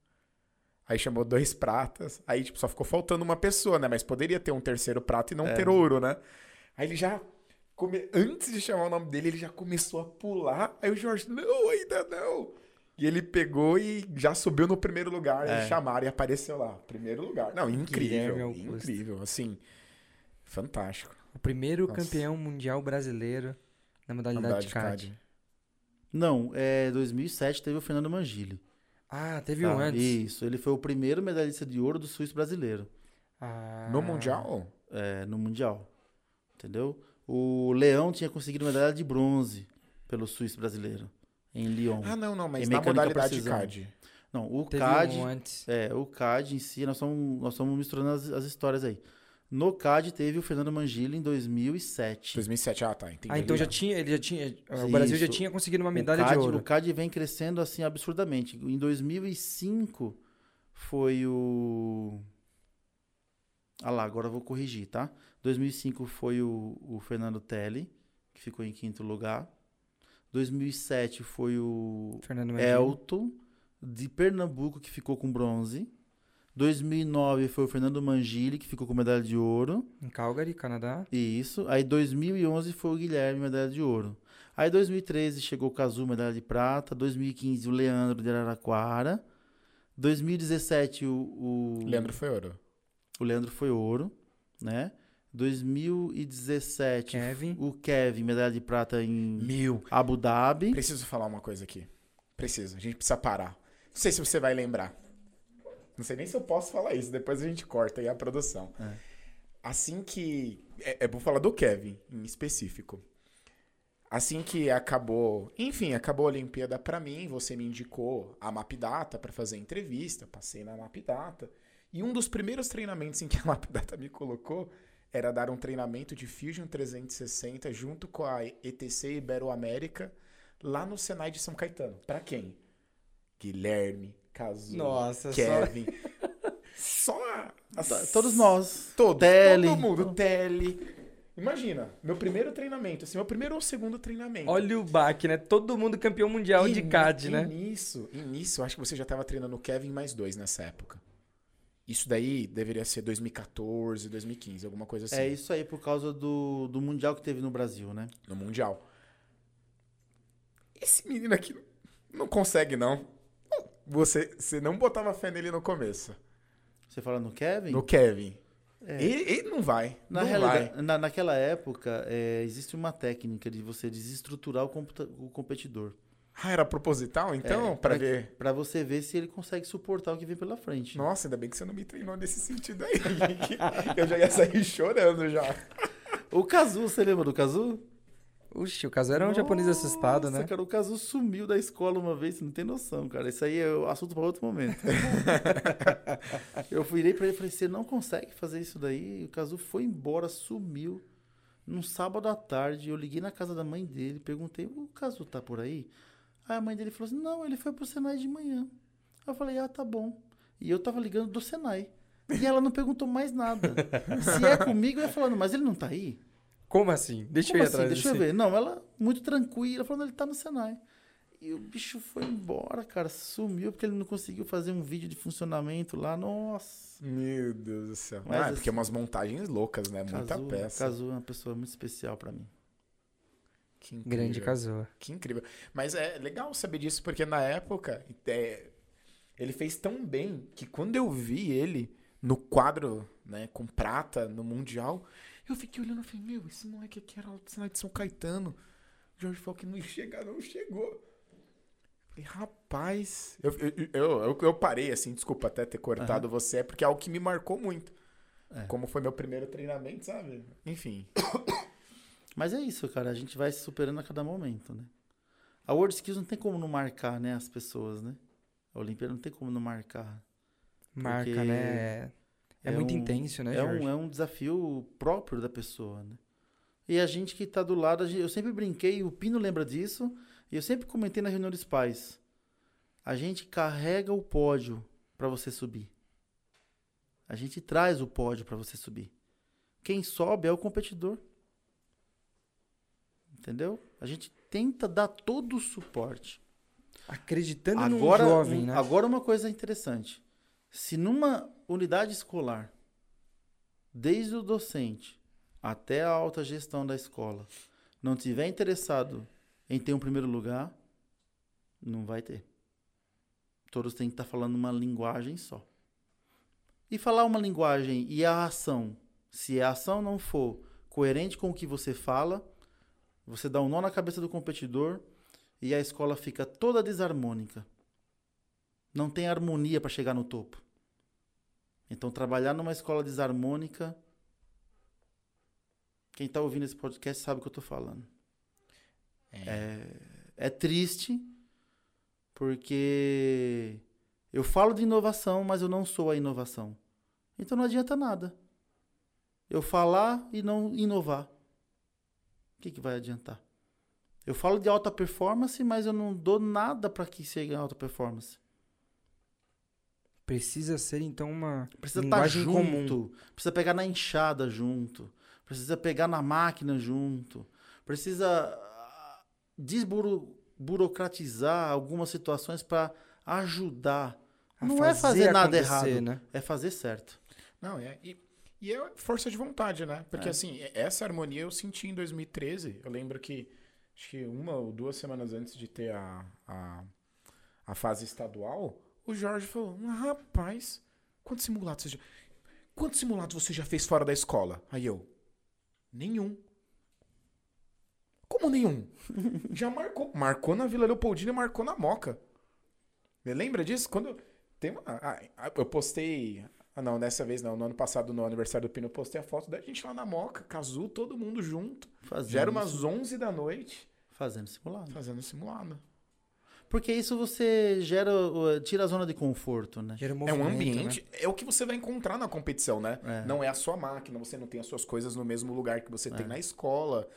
Aí chamou dois *laughs* pratas. Aí, tipo, só ficou faltando uma pessoa, né? Mas poderia ter um terceiro prato e não É. ter ouro, né? Aí ele já. come- Antes de chamar o nome dele, ele já começou a pular. Aí o Jorge, não, ainda não. E ele pegou e já subiu no primeiro lugar. É. Eles chamaram e apareceu lá. Primeiro lugar. Não, incrível. Incrível. Assim, fantástico. O primeiro Nossa. campeão mundial brasileiro na modalidade Andade de CAD. Não, é 2007 teve o Fernando Mangili. Ah, teve tá? um antes. Isso, ele foi o primeiro medalhista de ouro do suíço brasileiro. Ah. No Mundial? é, no Mundial. Entendeu? O Leão tinha conseguido medalha de bronze pelo suíço brasileiro, em Lyon. Ah, não, não, mas É na modalidade de precisão. CAD. Não, o Teve CAD, um antes. é, o CAD em si, nós estamos nós estamos misturando as, as histórias aí. No CAD teve o Fernando Mangili em 2007. 2007, ah, tá, entendi. Ah, então já tinha, ele já tinha, o Brasil já Isso. tinha conseguido uma medalha CAD, de ouro. O CAD vem crescendo assim absurdamente. Em 2005 foi o. Ah lá, agora eu vou corrigir, tá? 2005 foi o, o Fernando Telli, que ficou em quinto lugar. 2007 foi o Fernando. Elton, de Pernambuco, que ficou com bronze. 2009 foi o Fernando Mangili, que ficou com medalha de ouro. Em Calgary, Canadá. Isso. Aí 2011 foi o Guilherme, medalha de ouro. Aí 2013 chegou o Cazu, medalha de prata. 2015 o Leandro de Araraquara. 2017 o, o Leandro foi ouro. o Leandro foi ouro, né? 2017 Kevin. o Kevin, medalha de prata em Mil. Abu Dhabi. Preciso falar uma coisa aqui. Preciso, a gente precisa parar. Não sei se você vai lembrar. Não sei nem se eu posso falar isso, depois a gente corta aí a produção. É. Assim que. É, é, vou falar do Kevin em específico. Assim que acabou. Enfim, acabou a Olimpíada pra mim, você me indicou a Mapdata pra fazer entrevista, passei na Mapdata. E um dos primeiros treinamentos em que a Mapdata me colocou era dar um treinamento de Fusion 360 junto com a ETC Iberoamérica lá no Senai de São Caetano. Pra quem? Guilherme, Cazu, Nossa, Kevin. Só. as- Tá, Todos nós. Todos. Tele. Todo mundo. Tele. Imagina, meu primeiro treinamento, assim, meu primeiro ou segundo treinamento. Olha o baque, né? Todo mundo campeão mundial E de CAD, e né? Nisso, e nisso, eu acho que você já tava treinando o Kevin mais dois nessa época. Isso daí deveria ser 2014, 2015, alguma coisa assim. É isso aí por causa do, do Mundial que teve no Brasil, né? No Mundial. Esse menino aqui não consegue, não. Você, você não botava fé nele no começo. Você fala no Kevin? No Kevin. É. Ele, ele não vai. Na não realidade, vai. na, naquela época, é, existe uma técnica de você desestruturar o, o competidor. Ah, era proposital, então? É, pra pra- ver. Pra você ver se ele consegue suportar o que vem pela frente. Nossa, ainda bem que você não me treinou nesse sentido aí. *laughs* Eu já ia sair chorando já. O Kazu, você lembra do Kazu? Uxi, o caso era um japonês assustado, Nossa, né? cara, o Kazu sumiu da escola uma vez, você não tem noção, cara. Isso aí é o assunto para outro momento. *laughs* eu virei pra ele e falei, você não consegue fazer isso daí? O Kazu foi embora, sumiu. Num sábado à tarde, eu liguei na casa da mãe dele, perguntei, o Kazu tá por aí? Aí a mãe dele falou assim, não, ele foi pro Senai de manhã. Aí eu falei, ah, tá bom. E eu tava ligando do Senai. E ela não perguntou mais nada. *laughs* Se é comigo, eu ia falando, mas ele não tá aí? Como assim? Deixa Como eu ir assim? atrás Deixa eu ver. Não, ela muito tranquila, falando ele tá no Senai. E o bicho foi embora, cara. Sumiu porque ele não conseguiu fazer um vídeo de funcionamento lá. Nossa. Meu Deus do céu. Mas ah, é assim- porque umas montagens loucas, né? Muita Kazu, peça. Kazu é uma pessoa muito especial pra mim. Que incrível. Grande Kazuha. Que incrível. Mas é legal saber disso, porque na época é, ele fez tão bem que quando eu vi ele no quadro, né, com prata no Mundial, eu fiquei olhando e falei, meu, esse moleque aqui era o sinal de São Caetano. O Jorge falou que não *laughs* ia chegar, não chegou. Falei, rapaz. Eu, eu, eu, eu- parei, assim, desculpa até ter cortado você, é porque é algo que me marcou muito. É. Como foi meu primeiro treinamento, sabe? Enfim. *coughs* Mas é isso, cara. A gente vai se superando a cada momento, né? A World Skills não tem como não marcar, né? As pessoas, né? A Olimpíada não tem como não marcar. Marca, né? É, é muito um- intenso, né, é, Jorge? um, é um desafio próprio da pessoa, né? E a gente que tá do lado, gente- eu sempre brinquei, o Pino lembra disso, e eu sempre comentei na reunião dos pais. A gente carrega o pódio para você subir. A gente traz o pódio para você subir. Quem sobe é o competidor. Entendeu? A gente tenta dar todo o suporte. Acreditando Agora, num jovem, né? agora uma coisa interessante. Se numa unidade escolar, desde o docente até a alta gestão da escola, não tiver interessado em ter um primeiro lugar, não vai ter. Todos têm que estar falando uma linguagem só. E falar uma linguagem e a ação, se a ação não for coerente com o que você fala, você dá um nó na cabeça do competidor e a escola fica toda desarmônica. Não tem harmonia para chegar no topo. Então, trabalhar numa escola desarmônica. Quem está ouvindo esse podcast sabe o que eu estou falando. É, é triste, porque eu falo de inovação, mas eu não sou a inovação. Então não adianta nada. Eu falar e não inovar. O que, que vai adiantar? Eu falo de alta performance, mas eu não dou nada para que chegue a alta performance. Precisa ser, então, uma Precisa estar linguagem junto. comum. Precisa pegar na enxada junto. Precisa pegar na máquina junto. Precisa ah, desburocratizar algumas situações para ajudar. a Não é fazer nada errado. Né? É fazer certo. Não, é. E, e é força de vontade, né? Porque É. assim, essa harmonia eu senti em 2013. Eu lembro que acho que uma ou duas semanas antes de ter a, a, a fase estadual, o Jorge falou: "Ah, rapaz, quantos simulados você já. Quantos simulados você já fez fora da escola? Aí eu. Nenhum. Como nenhum? *laughs* já marcou. Marcou na Vila Leopoldina e marcou na Moca. Você lembra disso? Quando. Tem uma. ah, eu postei. Ah, não, dessa vez não. No ano passado, no aniversário do Pino, eu postei a foto da gente lá na Moca, Cazu, todo mundo junto. Fazendo, Já era umas 11 da noite fazendo simulado. fazendo simulado. Porque isso você gera, tira a zona de conforto, né? Gera É um ambiente, né? é o que você vai encontrar na competição, né? É. Não é a sua máquina, você não tem as suas coisas no mesmo lugar que você tem É. na escola.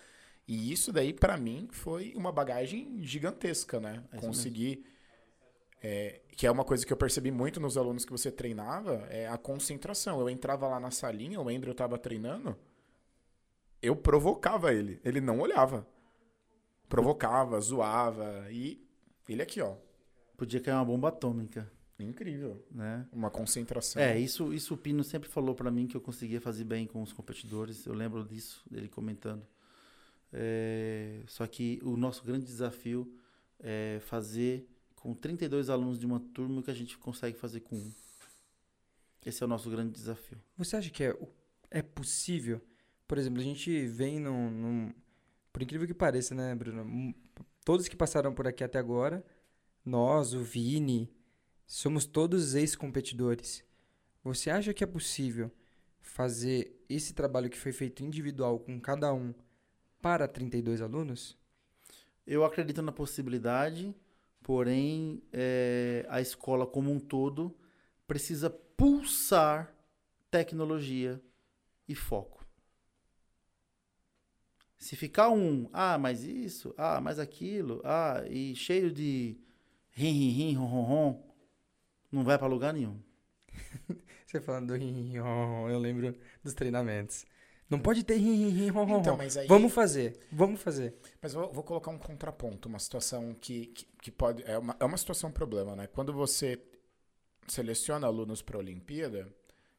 E isso daí, pra mim, foi uma bagagem gigantesca, né? É Conseguir. É, que é uma coisa que eu percebi muito nos alunos que você treinava, é a concentração. Eu entrava lá na salinha, o Andrew tava treinando, eu provocava ele. Ele não olhava. Provocava, zoava. E ele aqui, ó. Podia cair uma bomba atômica. Incrível. né? Uma concentração. É, isso, isso o Pino sempre falou pra mim que eu conseguia fazer bem com os competidores. Eu lembro disso, dele comentando. É, só que o nosso grande desafio é fazer com 32 alunos de uma turma o que a gente consegue fazer com um. Esse é o nosso grande desafio. Você acha que é, é possível? Por exemplo, a gente vem num, num- Por incrível que pareça, né, Bruno? Todos que passaram por aqui até agora, nós, o Vini, somos todos ex-competidores. Você acha que é possível fazer esse trabalho que foi feito individual com cada um para 32 alunos? Eu acredito na possibilidade, porém, é, a escola como um todo precisa pulsar tecnologia e foco. Se ficar um, ah, mas isso, ah, mas aquilo, ah, e cheio de rim, rim, rim, rom, rom, rom, não vai para lugar nenhum. *laughs* Você falando do rim, rim, rom, rom, eu lembro dos treinamentos. Não pode ter rim, rim, rim, rom, rom, Então, mas aí. Vamos fazer, vamos fazer. Mas vou, vou colocar um contraponto, uma situação que, que, que pode. É uma, é uma situação problema, né? Quando você seleciona alunos para a Olimpíada,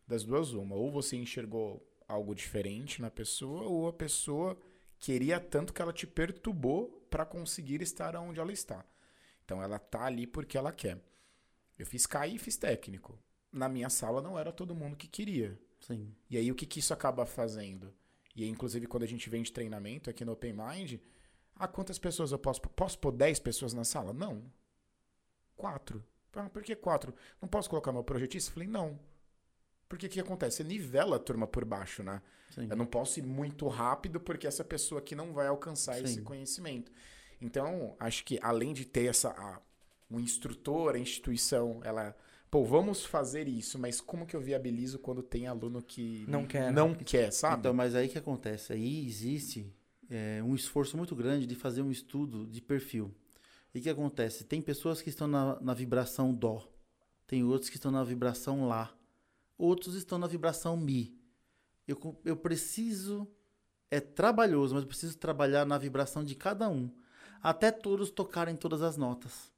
das duas, uma. Ou você enxergou algo diferente na pessoa, ou a pessoa queria tanto que ela te perturbou para conseguir estar onde ela está. Então ela tá ali porque ela quer. Eu fiz CAI e fiz técnico. Na minha sala não era todo mundo que queria. Sim. E aí o que, que isso acaba fazendo? E aí, inclusive, quando a gente vem de treinamento aqui no Open Mind, ah, quantas pessoas eu posso? Posso pôr 10 pessoas na sala? Não. Quatro. Ah, por que quatro? Não posso colocar meu projetista? Falei, não. Porque o que acontece? Você nivela a turma por baixo, né? Sim. Eu não posso ir muito rápido porque essa pessoa aqui não vai alcançar esse Sim. conhecimento. Então, acho que além de ter essa a, o instrutor, a instituição, ela, pô, vamos fazer isso, mas como que eu viabilizo quando tem aluno que Não quer, não né? quer, sabe? Então, mas aí que acontece? Aí existe é, um esforço muito grande de fazer um estudo de perfil. E o que acontece? Tem pessoas que estão na, na vibração Dó, tem outros que estão na vibração Lá, outros estão na vibração Mi. Eu, eu preciso, é trabalhoso, mas eu preciso trabalhar na vibração de cada um, até todos tocarem todas as notas.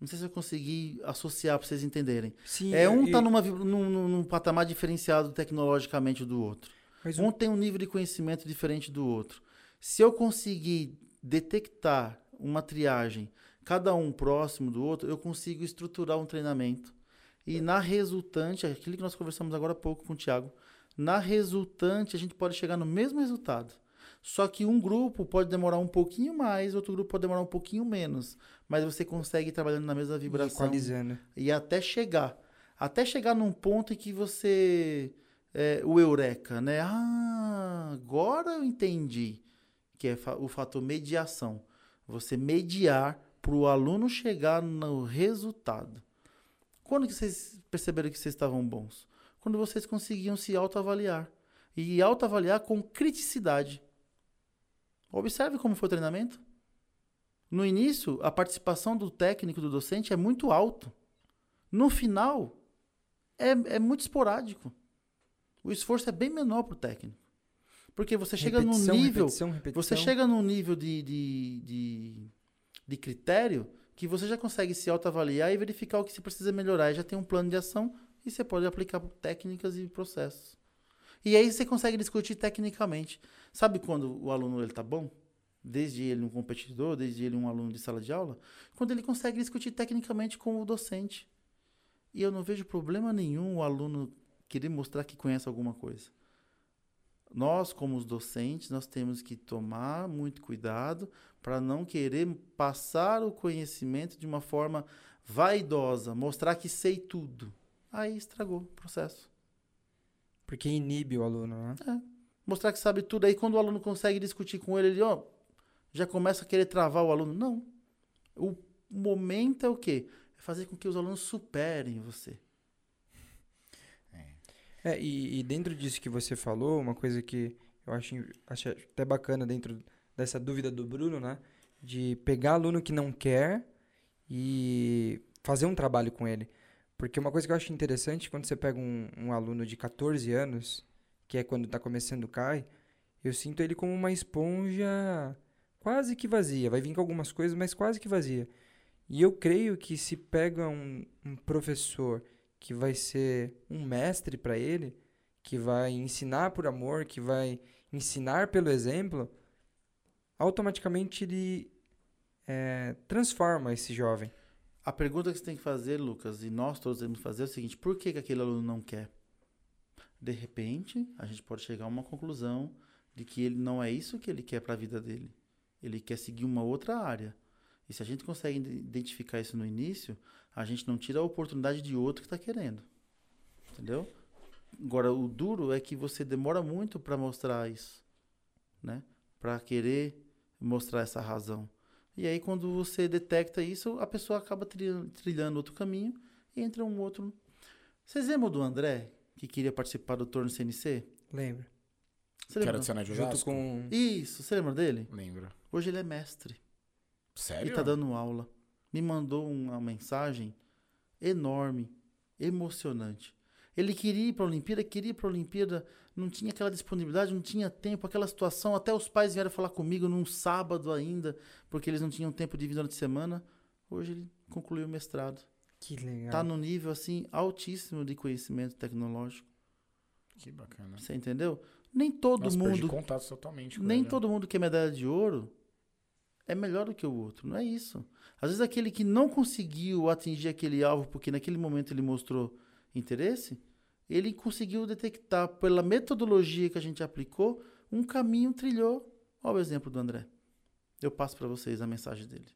Não sei se eu consegui associar para vocês entenderem. Sim, É, um e- tá numa, num, num- patamar diferenciado tecnologicamente do outro. mas Um tem um nível de conhecimento diferente do outro. Se eu conseguir detectar uma triagem, cada um próximo do outro, eu consigo estruturar um treinamento. E na resultante, aquilo que nós conversamos agora há pouco com o Thiago, na resultante a gente pode chegar no mesmo resultado. Só que um grupo pode demorar um pouquinho mais, outro grupo pode demorar um pouquinho menos. Mas você consegue ir trabalhando na mesma vibração equalizando. e até chegar. Até chegar num ponto em que você. é, o eureka, né? Ah, agora eu entendi. Que é fa- o fator mediação. Você mediar para o aluno chegar no resultado. Quando que vocês perceberam que vocês estavam bons? Quando vocês conseguiam se autoavaliar. E autoavaliar com criticidade. Observe como foi o treinamento. No início, a participação do técnico, do docente, é muito alto. No final, é, é muito esporádico. O esforço é bem menor para o técnico. Porque você chega num Repetição, nível. repetição, repetição. Você chega num nível de, de, de, de critério que você já consegue se autoavaliar e verificar o que você precisa melhorar. E já tem um plano de ação e você pode aplicar técnicas e processos. E aí você consegue discutir tecnicamente. Sabe quando o aluno ele tá bom? Desde ele um competidor, desde ele um aluno de sala de aula, quando ele consegue discutir tecnicamente com o docente. E eu não vejo problema nenhum o aluno querer mostrar que conhece alguma coisa. Nós, como os docentes, nós temos que tomar muito cuidado para não querer passar o conhecimento de uma forma vaidosa, mostrar que sei tudo. Aí estragou o processo. Porque inibe o aluno, né? Mostrar que sabe tudo. Aí quando o aluno consegue discutir com ele, ele ó, já começa a querer travar o aluno. Não. O momento é o quê? É fazer com que os alunos superem você. É, e, e dentro disso que você falou, uma coisa que eu acho, acho até bacana dentro dessa dúvida do Bruno, né? De pegar aluno que não quer e fazer um trabalho com ele. Porque uma coisa que eu acho interessante, quando você pega um, um aluno de 14 anos, que é quando está começando o CAI, eu sinto ele como uma esponja quase que vazia. Vai vir com algumas coisas, mas quase que vazia. E eu creio que se pega um, um professor que vai ser um mestre para ele, que vai ensinar por amor, que vai ensinar pelo exemplo, automaticamente ele é, transforma esse jovem. A pergunta que você tem que fazer, Lucas, e nós todos temos que fazer é o seguinte: por que, que aquele aluno não quer? De repente, a gente pode chegar a uma conclusão de que ele não é isso que ele quer para a vida dele. Ele quer seguir uma outra área. E se a gente consegue identificar isso no início, a gente não tira a oportunidade de outro que está querendo. Entendeu? Agora, o duro é que você demora muito para mostrar isso, né? Para querer mostrar essa razão. E aí, quando você detecta isso, a pessoa acaba trilhando, trilhando outro caminho e entra um outro. Vocês lembram do André, que queria participar do torno CNC? Lembro. Você Que lembra? era do Senai de Junto com. Isso, você lembra dele? Lembro. Hoje ele é mestre. Sério? E tá dando aula. Me mandou uma mensagem enorme, emocionante. Ele queria ir para a Olimpíada, queria ir para a Olimpíada, não tinha aquela disponibilidade, não tinha tempo, aquela situação. Até os pais vieram falar comigo num sábado ainda, porque eles não tinham tempo de vir durante a semana. Hoje ele concluiu o mestrado. Que legal. Tá num nível assim altíssimo de conhecimento tecnológico. Que bacana. Você entendeu? Nem todo Nossa, mundo contato totalmente com Nem ele. todo mundo que é medalha de ouro é melhor do que o outro, não é isso. Às vezes aquele que não conseguiu atingir aquele alvo porque naquele momento ele mostrou interesse, ele conseguiu detectar pela metodologia que a gente aplicou, um caminho trilhou. Olha o exemplo do André. Eu passo para vocês a mensagem dele.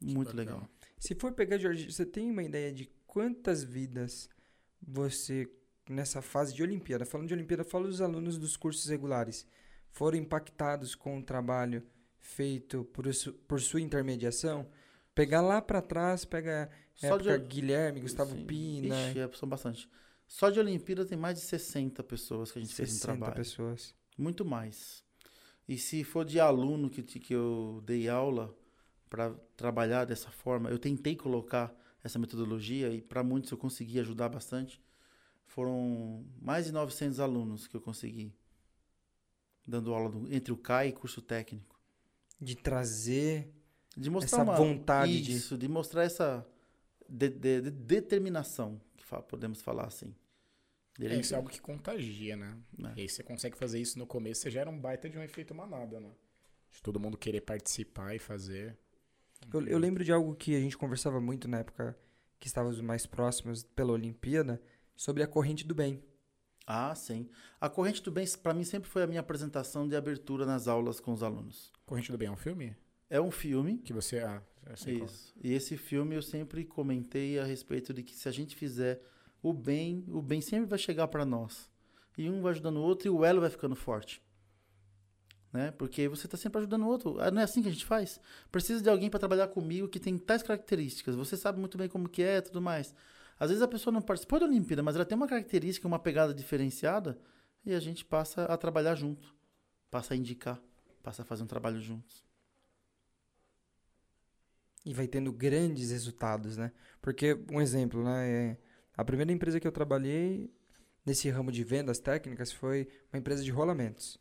Muito bacana. legal. Se for pegar, Jorge, você tem uma ideia de quantas vidas você, nessa fase de Olimpíada, falando de Olimpíada, fala dos alunos dos cursos regulares, foram impactados com o trabalho feito por, su- por sua intermediação? Pegar lá pra trás, pega Só época de- Guilherme, Gustavo Sim. Pina, Ixi, é, são bastante. Só de Olimpíada tem mais de 60 pessoas que a gente fez um 60 trabalho. pessoas. Muito mais. E se for de aluno que, que eu dei aula para trabalhar dessa forma, eu tentei colocar essa metodologia e para muitos eu consegui ajudar bastante. Foram mais de 900 alunos que eu consegui dando aula do- entre o CAI e curso técnico. De trazer De mostrar essa uma, vontade de- isso, de mostrar essa de- de- de- determinação, podemos falar assim. É, isso é algo que contagia, né? né? E aí você consegue fazer isso no começo, você gera um baita de um efeito manada, né? De todo mundo querer participar e fazer. Eu, eu lembro de algo que a gente conversava muito na época que estávamos mais próximos pela Olimpíada, sobre a corrente do bem. Ah, sim. A Corrente do Bem, para mim, sempre foi a minha apresentação de abertura nas aulas com os alunos. Corrente do Bem é um filme? É um filme. Que você. Ah, sei qual. Isso. E esse filme eu sempre comentei a respeito de que se a gente fizer o bem, o bem sempre vai chegar para nós. E um vai ajudando o outro e o elo vai ficando forte. Né? Porque você está sempre ajudando o outro. Ah, Não é assim que a gente faz? Precisa de alguém para trabalhar comigo que tem tais características. Você sabe muito bem como que é, tudo mais. Às vezes a pessoa não participou da Olimpíada, mas ela tem uma característica, uma pegada diferenciada e a gente passa a trabalhar junto, passa a indicar, passa a fazer um trabalho juntos. E vai tendo grandes resultados, né? Porque, um exemplo, né? é, a primeira empresa que eu trabalhei nesse ramo de vendas técnicas foi uma empresa de rolamentos.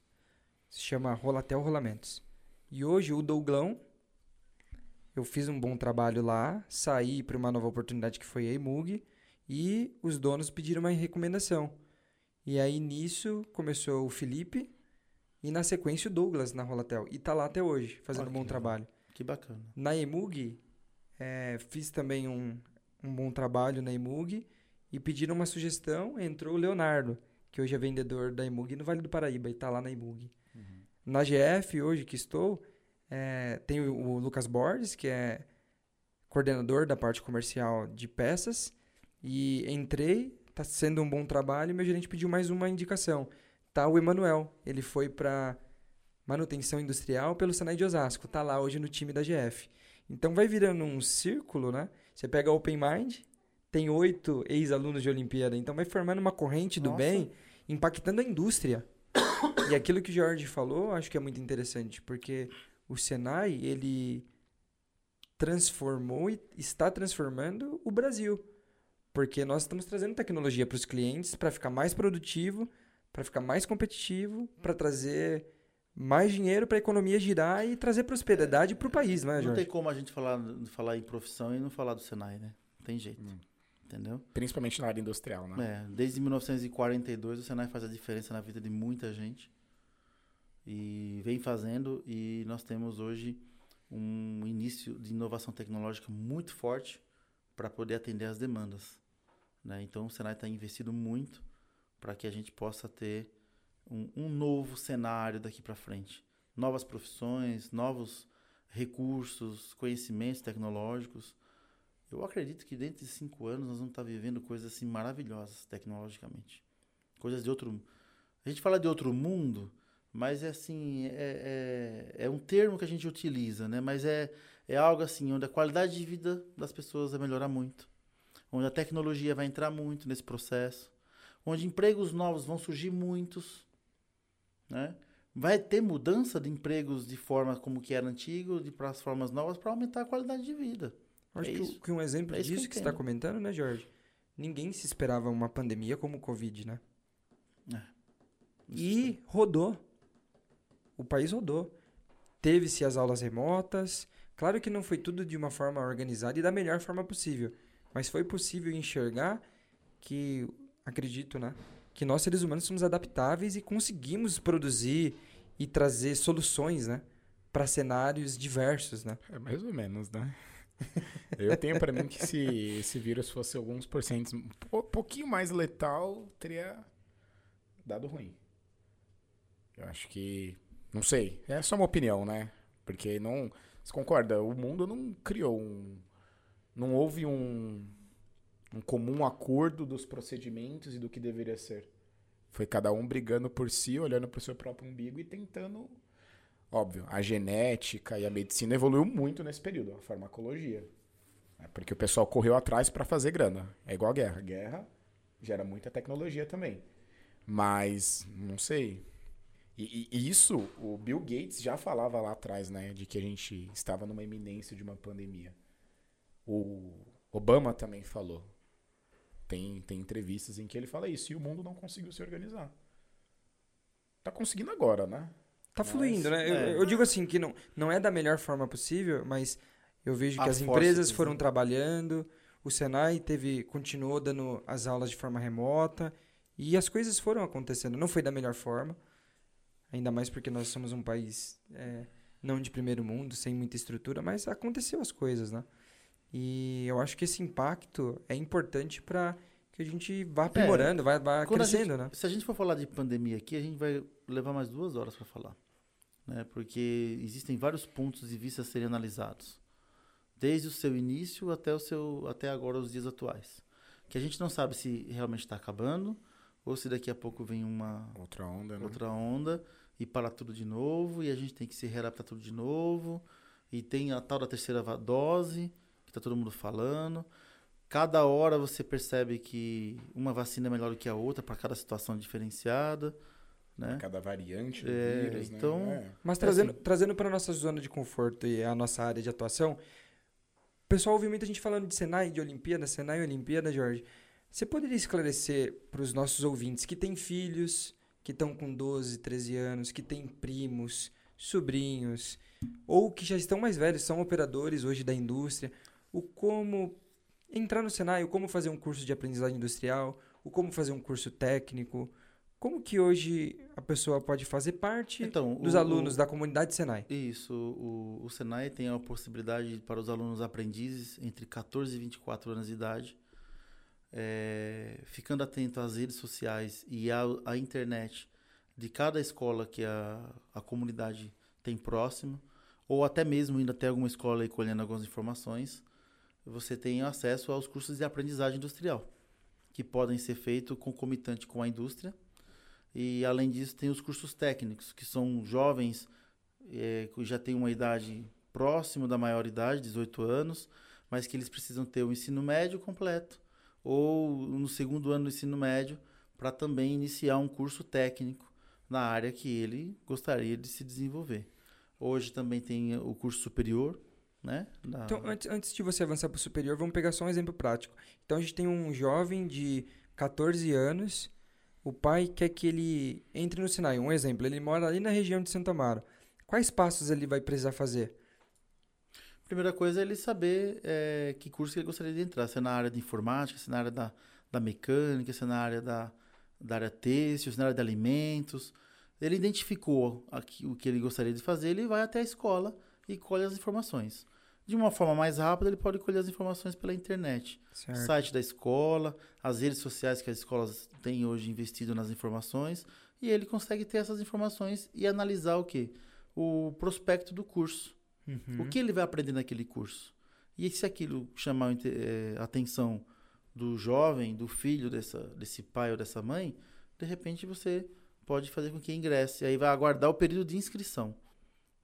Se chama Rolatel Rolamentos. E hoje o Douglão, eu fiz um bom trabalho lá, saí para uma nova oportunidade que foi a Emug e os donos pediram uma recomendação. E aí nisso começou o Felipe e na sequência o Douglas na Rolatel. E tá lá até hoje, fazendo Olha um bom legal. trabalho. Que bacana. Na Emug, eh, fiz também um, um bom trabalho na Emug e pediram uma sugestão, entrou o Leonardo, que hoje é vendedor da Emug no Vale do Paraíba e está lá na Emug. Na GF, hoje que estou, eh, tem o, o Lucas Borges, que é coordenador da parte comercial de peças, e entrei, está sendo um bom trabalho, e meu gerente pediu mais uma indicação. Tá o Emanuel, ele foi para manutenção industrial pelo Senai de Osasco, tá lá hoje no time da GF. Então vai virando um círculo, né? Você pega a Open Mind, tem oito ex-alunos de Olimpíada, então vai formando uma corrente do Nossa. bem, impactando a indústria. e aquilo que o Jorge falou, acho que é muito interessante, porque o Senai, ele transformou e está transformando o Brasil. Porque nós estamos trazendo tecnologia para os clientes para ficar mais produtivo, para ficar mais competitivo, para trazer mais dinheiro para a economia girar e trazer prosperidade para o país, não é, Não Jorge? tem como a gente falar, falar em profissão e não falar do Senai, né? Não tem jeito. Hum. Entendeu? Principalmente na área industrial, né? É, desde 1942 o Senai faz a diferença na vida de muita gente. E vem fazendo e nós temos hoje um início de inovação tecnológica muito forte para poder atender às demandas. né? Então o Senai está investindo muito para que a gente possa ter um, um novo cenário daqui para frente. Novas profissões, novos recursos, conhecimentos tecnológicos. Eu acredito que dentro de cinco anos nós vamos estar vivendo coisas assim maravilhosas tecnologicamente. Coisas de outro. A gente fala de outro mundo, mas é assim é, é, é um termo que a gente utiliza, né? Mas é é algo assim onde a qualidade de vida das pessoas vai melhorar muito, onde a tecnologia vai entrar muito nesse processo, onde empregos novos vão surgir muitos, né? Vai ter mudança de empregos de forma como que era antigo, de para as formas novas para aumentar a qualidade de vida. Acho É que, isso. que um exemplo É isso que disso que você está comentando, né, Jorge? Ninguém se esperava uma pandemia como o Covid, né? E rodou. O país rodou. Teve-se as aulas remotas. Claro que não foi tudo de uma forma organizada e da melhor forma possível. Mas foi possível enxergar que, acredito, né? Que nós seres humanos somos adaptáveis e conseguimos produzir e trazer soluções, né? Para cenários diversos, né? É mais ou menos, né? *laughs* Eu tenho pra mim que se esse vírus fosse alguns porcentos um po- pouquinho mais letal, teria dado ruim. Eu acho que. Não sei. É só uma opinião, né? Porque não. Você concorda? O mundo não criou um. Não houve um. Um comum acordo dos procedimentos e do que deveria ser. Foi cada um brigando por si, olhando pro seu próprio umbigo e tentando Óbvio, a genética e a medicina evoluiu muito nesse período, a farmacologia. É porque o pessoal correu atrás para fazer grana. É igual a guerra. Guerra gera muita tecnologia também. Mas, não sei. E, e- e isso, o Bill Gates já falava lá atrás, né? De que a gente estava numa iminência de uma pandemia. O Obama também falou. Tem, tem entrevistas em que ele fala isso. E o mundo não conseguiu se organizar. Tá conseguindo agora, né? Tá Mas, fluindo, né? Eu, é. eu digo assim que não, não é da melhor forma possível, mas eu vejo que A as empresas foram eles- trabalhando, o Senai teve continuou dando as aulas de forma remota e as coisas foram acontecendo. Não foi da melhor forma, ainda mais porque nós somos um país é, não de primeiro mundo, sem muita estrutura, mas aconteceu as coisas, né? E eu acho que esse impacto é importante para que a gente vá aprimorando, vá, vá É. A crescendo, gente- né? Se a gente for falar de pandemia aqui, a gente vai levar mais duas horas para falar. Né? Porque existem vários pontos de vista a serem analisados. Desde o seu início até, o seu, até agora, os dias atuais. Que a gente não sabe se realmente está acabando ou se daqui a pouco vem uma Outra onda, né? outra onda e para tudo de novo e a gente tem que se readaptar tudo de novo. E tem a tal da terceira dose, está todo mundo falando. Cada hora você percebe que uma vacina é melhor do que a outra para cada situação diferenciada, né? Cada variante do É, vírus, né? então- É. Mas É trazendo, assim. trazendo para nossa zona de conforto e a nossa área de atuação, o pessoal ouve muita gente falando de Senai, de Olimpíada, Senai e Olimpíada, Jorge. Você poderia esclarecer para os nossos ouvintes que têm filhos, que estão com 12, 13 anos, que têm primos, sobrinhos, ou que já estão mais velhos, são operadores hoje da indústria, o como entrar no Senai, o como fazer um curso de aprendizagem industrial, o como fazer um curso técnico, como que hoje a pessoa pode fazer parte Então, dos o- alunos o- da comunidade Senai. Isso, o, o Senai tem a possibilidade para os alunos aprendizes entre 14 e 24 anos de idade, é, ficando atento às redes sociais e à, à internet de cada escola que a, a comunidade tem próximo, ou até mesmo indo até alguma escola e colhendo algumas informações, você tem acesso aos cursos de aprendizagem industrial, que podem ser feitos concomitante com a indústria. E além disso, tem os cursos técnicos, que são jovens é, que já têm uma idade próximo da maioridade, 18 anos, mas que eles precisam ter o ensino médio completo ou no segundo ano do ensino médio para também iniciar um curso técnico na área que ele gostaria de se desenvolver. Hoje também tem o curso superior, né? da- Então, antes, antes de você avançar para o superior, vamos pegar só um exemplo prático. Então, a gente tem um jovem de 14 anos o pai quer que ele entre no Senai. Um exemplo, ele mora ali na região de Santa Amaro. Quais passos ele vai precisar fazer? Primeira coisa é ele saber é, que curso ele gostaria de entrar. Se é na área de informática, se é na área da, da mecânica, se é na área da, da área têxtil, se é na área de alimentos. Ele identificou aqui, o que ele gostaria de fazer, ele vai até a escola e colhe as informações. De uma forma mais rápida, ele pode colher as informações pela internet. Certo. Site da escola, as redes sociais que as escolas têm hoje investido nas informações, e ele consegue ter essas informações e analisar o quê? O prospecto do curso. Uhum. O que ele vai aprender naquele curso? E se aquilo chamar a eh, a atenção do jovem, do filho dessa, desse pai ou dessa mãe, de repente você pode fazer com que ingresse. Aí vai aguardar o período de inscrição.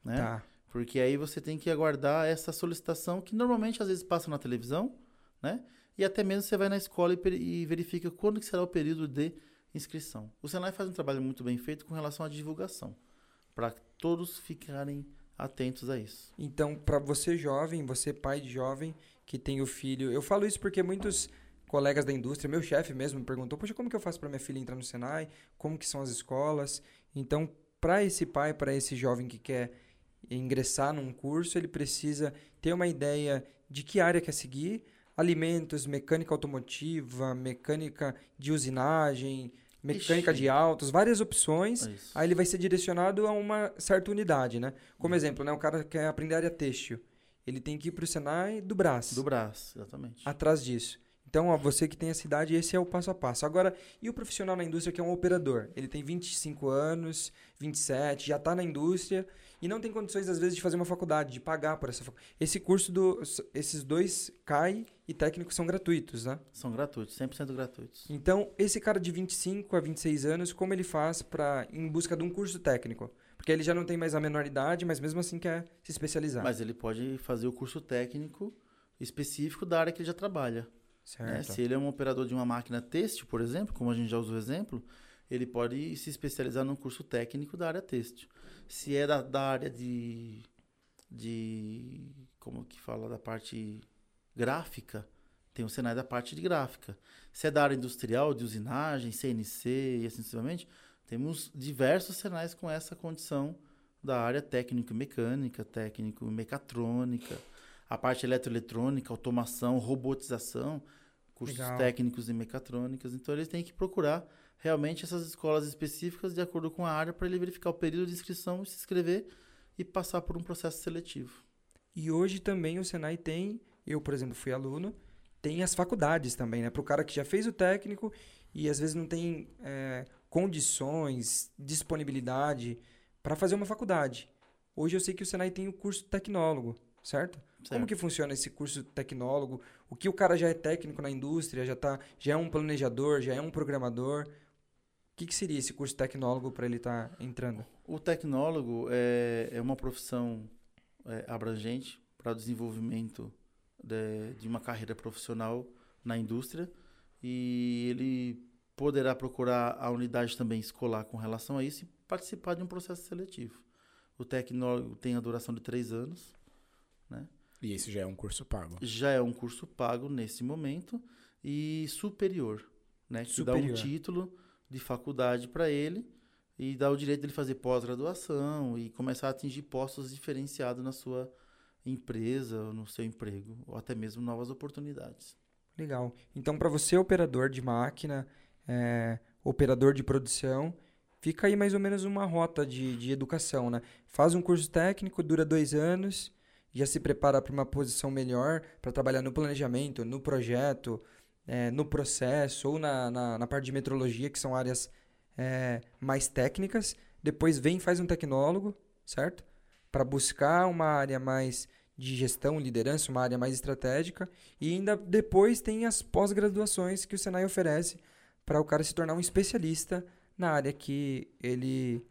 Né? Tá. Porque aí você tem que aguardar essa solicitação que normalmente às vezes passa na televisão, né? E até mesmo você vai na escola e, e verifica quando que será o período de inscrição. O Senai faz um trabalho muito bem feito com relação à divulgação, para todos ficarem atentos a isso. Então, para você jovem, você pai de jovem que tem o filho, eu falo isso porque muitos colegas da indústria, meu chefe mesmo me perguntou, poxa, como que eu faço para minha filha entrar no Senai? Como que são as escolas? Então, para esse pai, para esse jovem que quer ingressar num curso, ele precisa ter uma ideia de que área quer seguir, alimentos, mecânica automotiva, mecânica de usinagem, mecânica Ixi. de autos, várias opções. É. Aí ele vai ser direcionado a uma certa unidade, né? Como exemplo, né? O cara quer aprender área têxtil. Ele tem que ir para o Senai do Brás, Do braço, exatamente. atrás disso. Então, ó, você que tem essa idade, esse é o passo a passo. Agora, e o profissional na indústria que é um operador? Ele tem 25 anos, 27, já está na indústria e não tem condições, às vezes, de fazer uma faculdade, de pagar por essa faculdade. Esse curso, do, esses dois, CAI e técnico, são gratuitos, né? São gratuitos, 100% gratuitos. Então, esse cara de 25 a 26 anos, como ele faz para em busca de um curso técnico? Porque ele já não tem mais a menor idade, mas mesmo assim quer se especializar. Mas ele pode fazer o curso técnico específico da área que ele já trabalha. né? certo. Se ele é um operador de uma máquina têxtil, por exemplo, como a gente já usou o exemplo, ele pode se especializar num curso técnico da área têxtil. Se é da, da área de, de. Como que fala? Da parte gráfica, tem o Senai da parte de gráfica. Se é da área industrial, de usinagem, CNC e assim sucessivamente, temos diversos Senais com essa condição da área técnico-mecânica, técnico-mecatrônica, a parte eletroeletrônica, automação, robotização, cursos Legal. técnicos e mecatrônicas. Então eles têm que procurar realmente essas escolas específicas de acordo com a área para ele verificar o período de inscrição, se inscrever e passar por um processo seletivo. E hoje também o Senai tem, eu, por exemplo, fui aluno, tem as faculdades também, né? Para o cara que já fez o técnico e às vezes não tem é, condições, disponibilidade para fazer uma faculdade. Hoje eu sei que o Senai tem o curso tecnólogo, certo? Como Certo. que funciona esse curso tecnólogo? O que o cara já é técnico na indústria, já, tá, já é um planejador, já é um programador? O que, que seria esse curso tecnólogo para ele estar entrando? O tecnólogo é, é uma profissão é, abrangente para o desenvolvimento de, de uma carreira profissional na indústria e ele poderá procurar a unidade também escolar com relação a isso e participar de um processo seletivo. O tecnólogo tem a duração de três anos, E esse já é um curso pago. já é um curso pago nesse momento e superior, né? Que dá um título de faculdade para ele e dá o direito dele fazer pós-graduação e começar a atingir postos diferenciados na sua empresa, no seu emprego, ou até mesmo novas oportunidades. Legal. Então, para você, operador de máquina, é, operador de produção, fica aí mais ou menos uma rota de, de educação, né? Faz um curso técnico, dura dois anos, já se prepara para uma posição melhor, para trabalhar no planejamento, no projeto, é, no processo ou na, na, na parte de metrologia, que são áreas é, mais técnicas. Depois vem e faz um tecnólogo, certo? Para buscar uma área mais de gestão, liderança, uma área mais estratégica. E ainda depois tem as pós-graduações que o Senai oferece para o cara se tornar um especialista na área que ele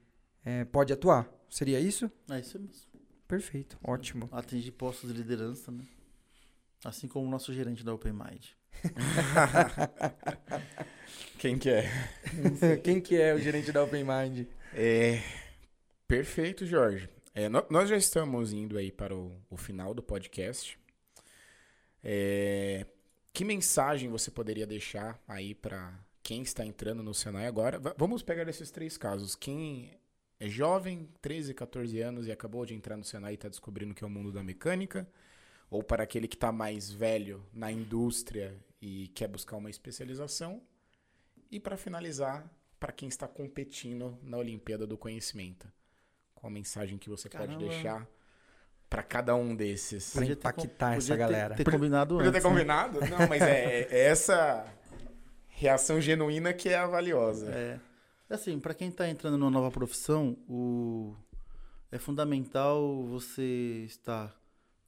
é, pode atuar. Seria isso? É isso mesmo. Perfeito, ótimo. Atingir postos de liderança, né? Assim como o nosso gerente da Open Mind. *laughs* Quem que é? Quem que é o gerente da Open Mind? É, perfeito, Jorge. É, nó- nós já estamos indo aí para o, o final do podcast. É, que mensagem você poderia deixar aí para quem está entrando no Senai agora. Va- Vamos pegar esses três casos. Quem é jovem, 13, 14 anos e acabou de entrar no Senai e está descobrindo que é o mundo da mecânica. Ou para aquele que está mais velho na indústria e quer buscar uma especialização. E para finalizar, para quem está competindo na Olimpíada do Conhecimento. Qual a mensagem que você pode Caramba. deixar para cada um desses? Podia ter com- impactar essa podia ter- galera. Ter, combinado Podia ter antes. né? combinado? Não, mas é, é essa reação genuína que é a valiosa. É. Assim, para quem está entrando numa nova profissão, o... é fundamental você estar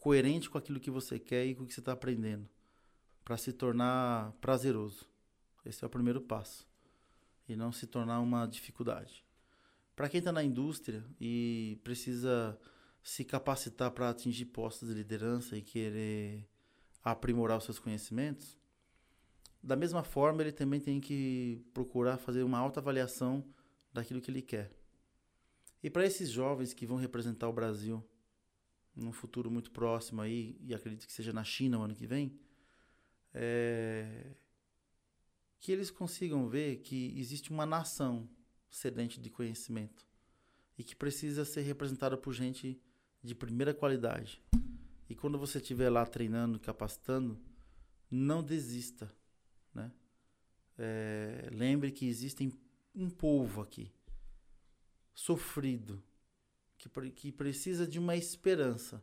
coerente com aquilo que você quer e com o que você está aprendendo, para se tornar prazeroso. Esse é o primeiro passo. E não se tornar uma dificuldade. Para quem está na indústria e precisa se capacitar para atingir postos de liderança e querer aprimorar os seus conhecimentos, da mesma forma, ele também tem que procurar fazer uma autoavaliação daquilo que ele quer. E para esses jovens que vão representar o Brasil num futuro muito próximo aí, e acredito que seja na China o ano que vem, é, que eles consigam ver que existe uma nação sedente de conhecimento e que precisa ser representada por gente de primeira qualidade. E quando você estiver lá treinando, capacitando, não desista né? É, lembre que existem um povo aqui sofrido que, que precisa de uma esperança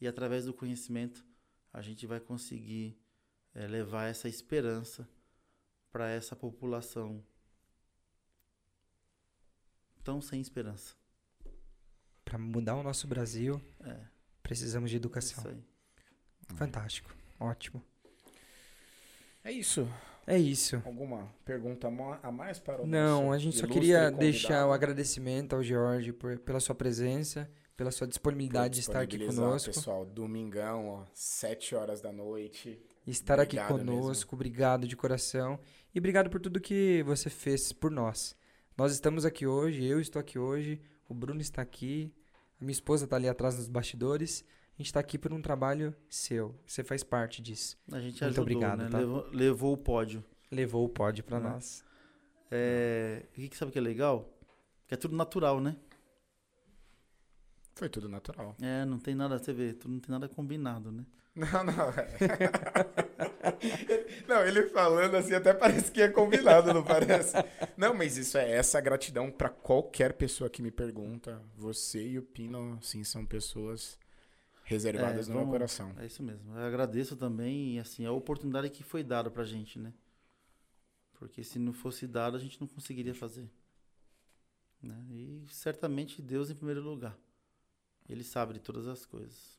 e através do conhecimento a gente vai conseguir é, levar essa esperança para essa população tão sem esperança. Pra mudar o nosso Brasil, É, precisamos de educação. isso aí. Fantástico. Ótimo. É isso. É isso. Alguma pergunta a mais para o Não, a gente só queria deixar convidado? o agradecimento ao George por- pela sua presença, pela sua disponibilidade de estar aqui conosco. Pessoal, domingão, ó, 7 horas da noite. estar aqui Obrigado conosco. Obrigado de coração. E obrigado por tudo que você fez por nós. Nós estamos aqui hoje, eu estou aqui hoje, o Bruno está aqui, a minha esposa está ali atrás nos bastidores. A gente está aqui por um trabalho seu. Você faz parte disso. A gente Muito ajudou, obrigado, né? tá? levou, levou o pódio. Levou o pódio para Né? nós. É, e o que sabe que é legal? Que é tudo natural, né? Foi tudo natural. É, não tem nada, você vê, tudo não tem nada combinado, né? *laughs* Não, não. *laughs* não, ele falando assim até parece que é combinado, não parece? *laughs* Não, mas isso é essa gratidão para qualquer pessoa que me pergunta. Você e o Pino, sim, são pessoas reservadas É, no meu coração. É isso mesmo. Eu agradeço também, e, assim, a oportunidade que foi dada pra gente, né? Porque se não fosse dado, a gente não conseguiria fazer. Né? E certamente Deus em primeiro lugar. Ele sabe de todas as coisas.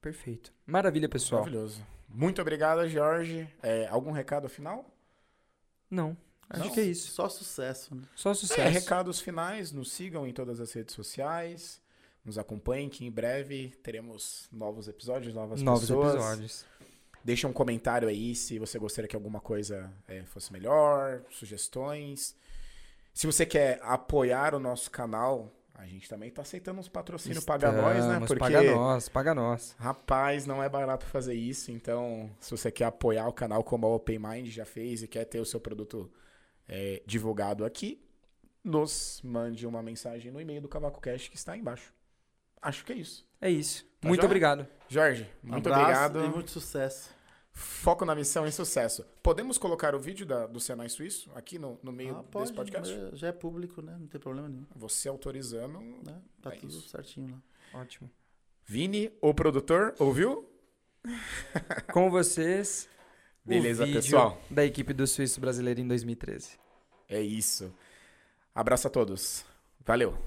Perfeito. Maravilha, pessoal. Maravilhoso. Muito obrigado, Jorge. É, algum recado final? Não, acho Não? que é isso. Só sucesso, né? Só sucesso. É, recados finais, nos sigam em todas as redes sociais, nos acompanhem que em breve teremos novos episódios, novas Novos pessoas. episódios. Deixa um comentário aí se você gostaria que alguma coisa é, fosse melhor, sugestões. Se você quer apoiar o nosso canal, a gente também tá aceitando uns patrocínios paga nós, né? Porque, Paga nós, paga nós. rapaz, não é barato fazer isso. Então, se você quer apoiar o canal como a Open Mind já fez e quer ter o seu produto é, divulgado aqui, nos mande uma mensagem no e-mail do Cavaco Cash que está aí embaixo. Acho que é isso. É isso. Tá Muito joia? obrigado. Jorge, muito Abraço obrigado. E muito sucesso. Foco na missão e sucesso. Podemos colocar o vídeo da- do Senai Suíço aqui no, no meio Ah, desse pode, podcast? é- já é público, né? Não tem problema nenhum. Você autorizando. Né? Tá É tudo isso. certinho lá. Ótimo. Vini, o produtor, ouviu? *laughs* Com vocês, Beleza, o vídeo pessoal. da equipe do Suíço Brasileiro em 2013. É isso. Abraço a todos. Valeu.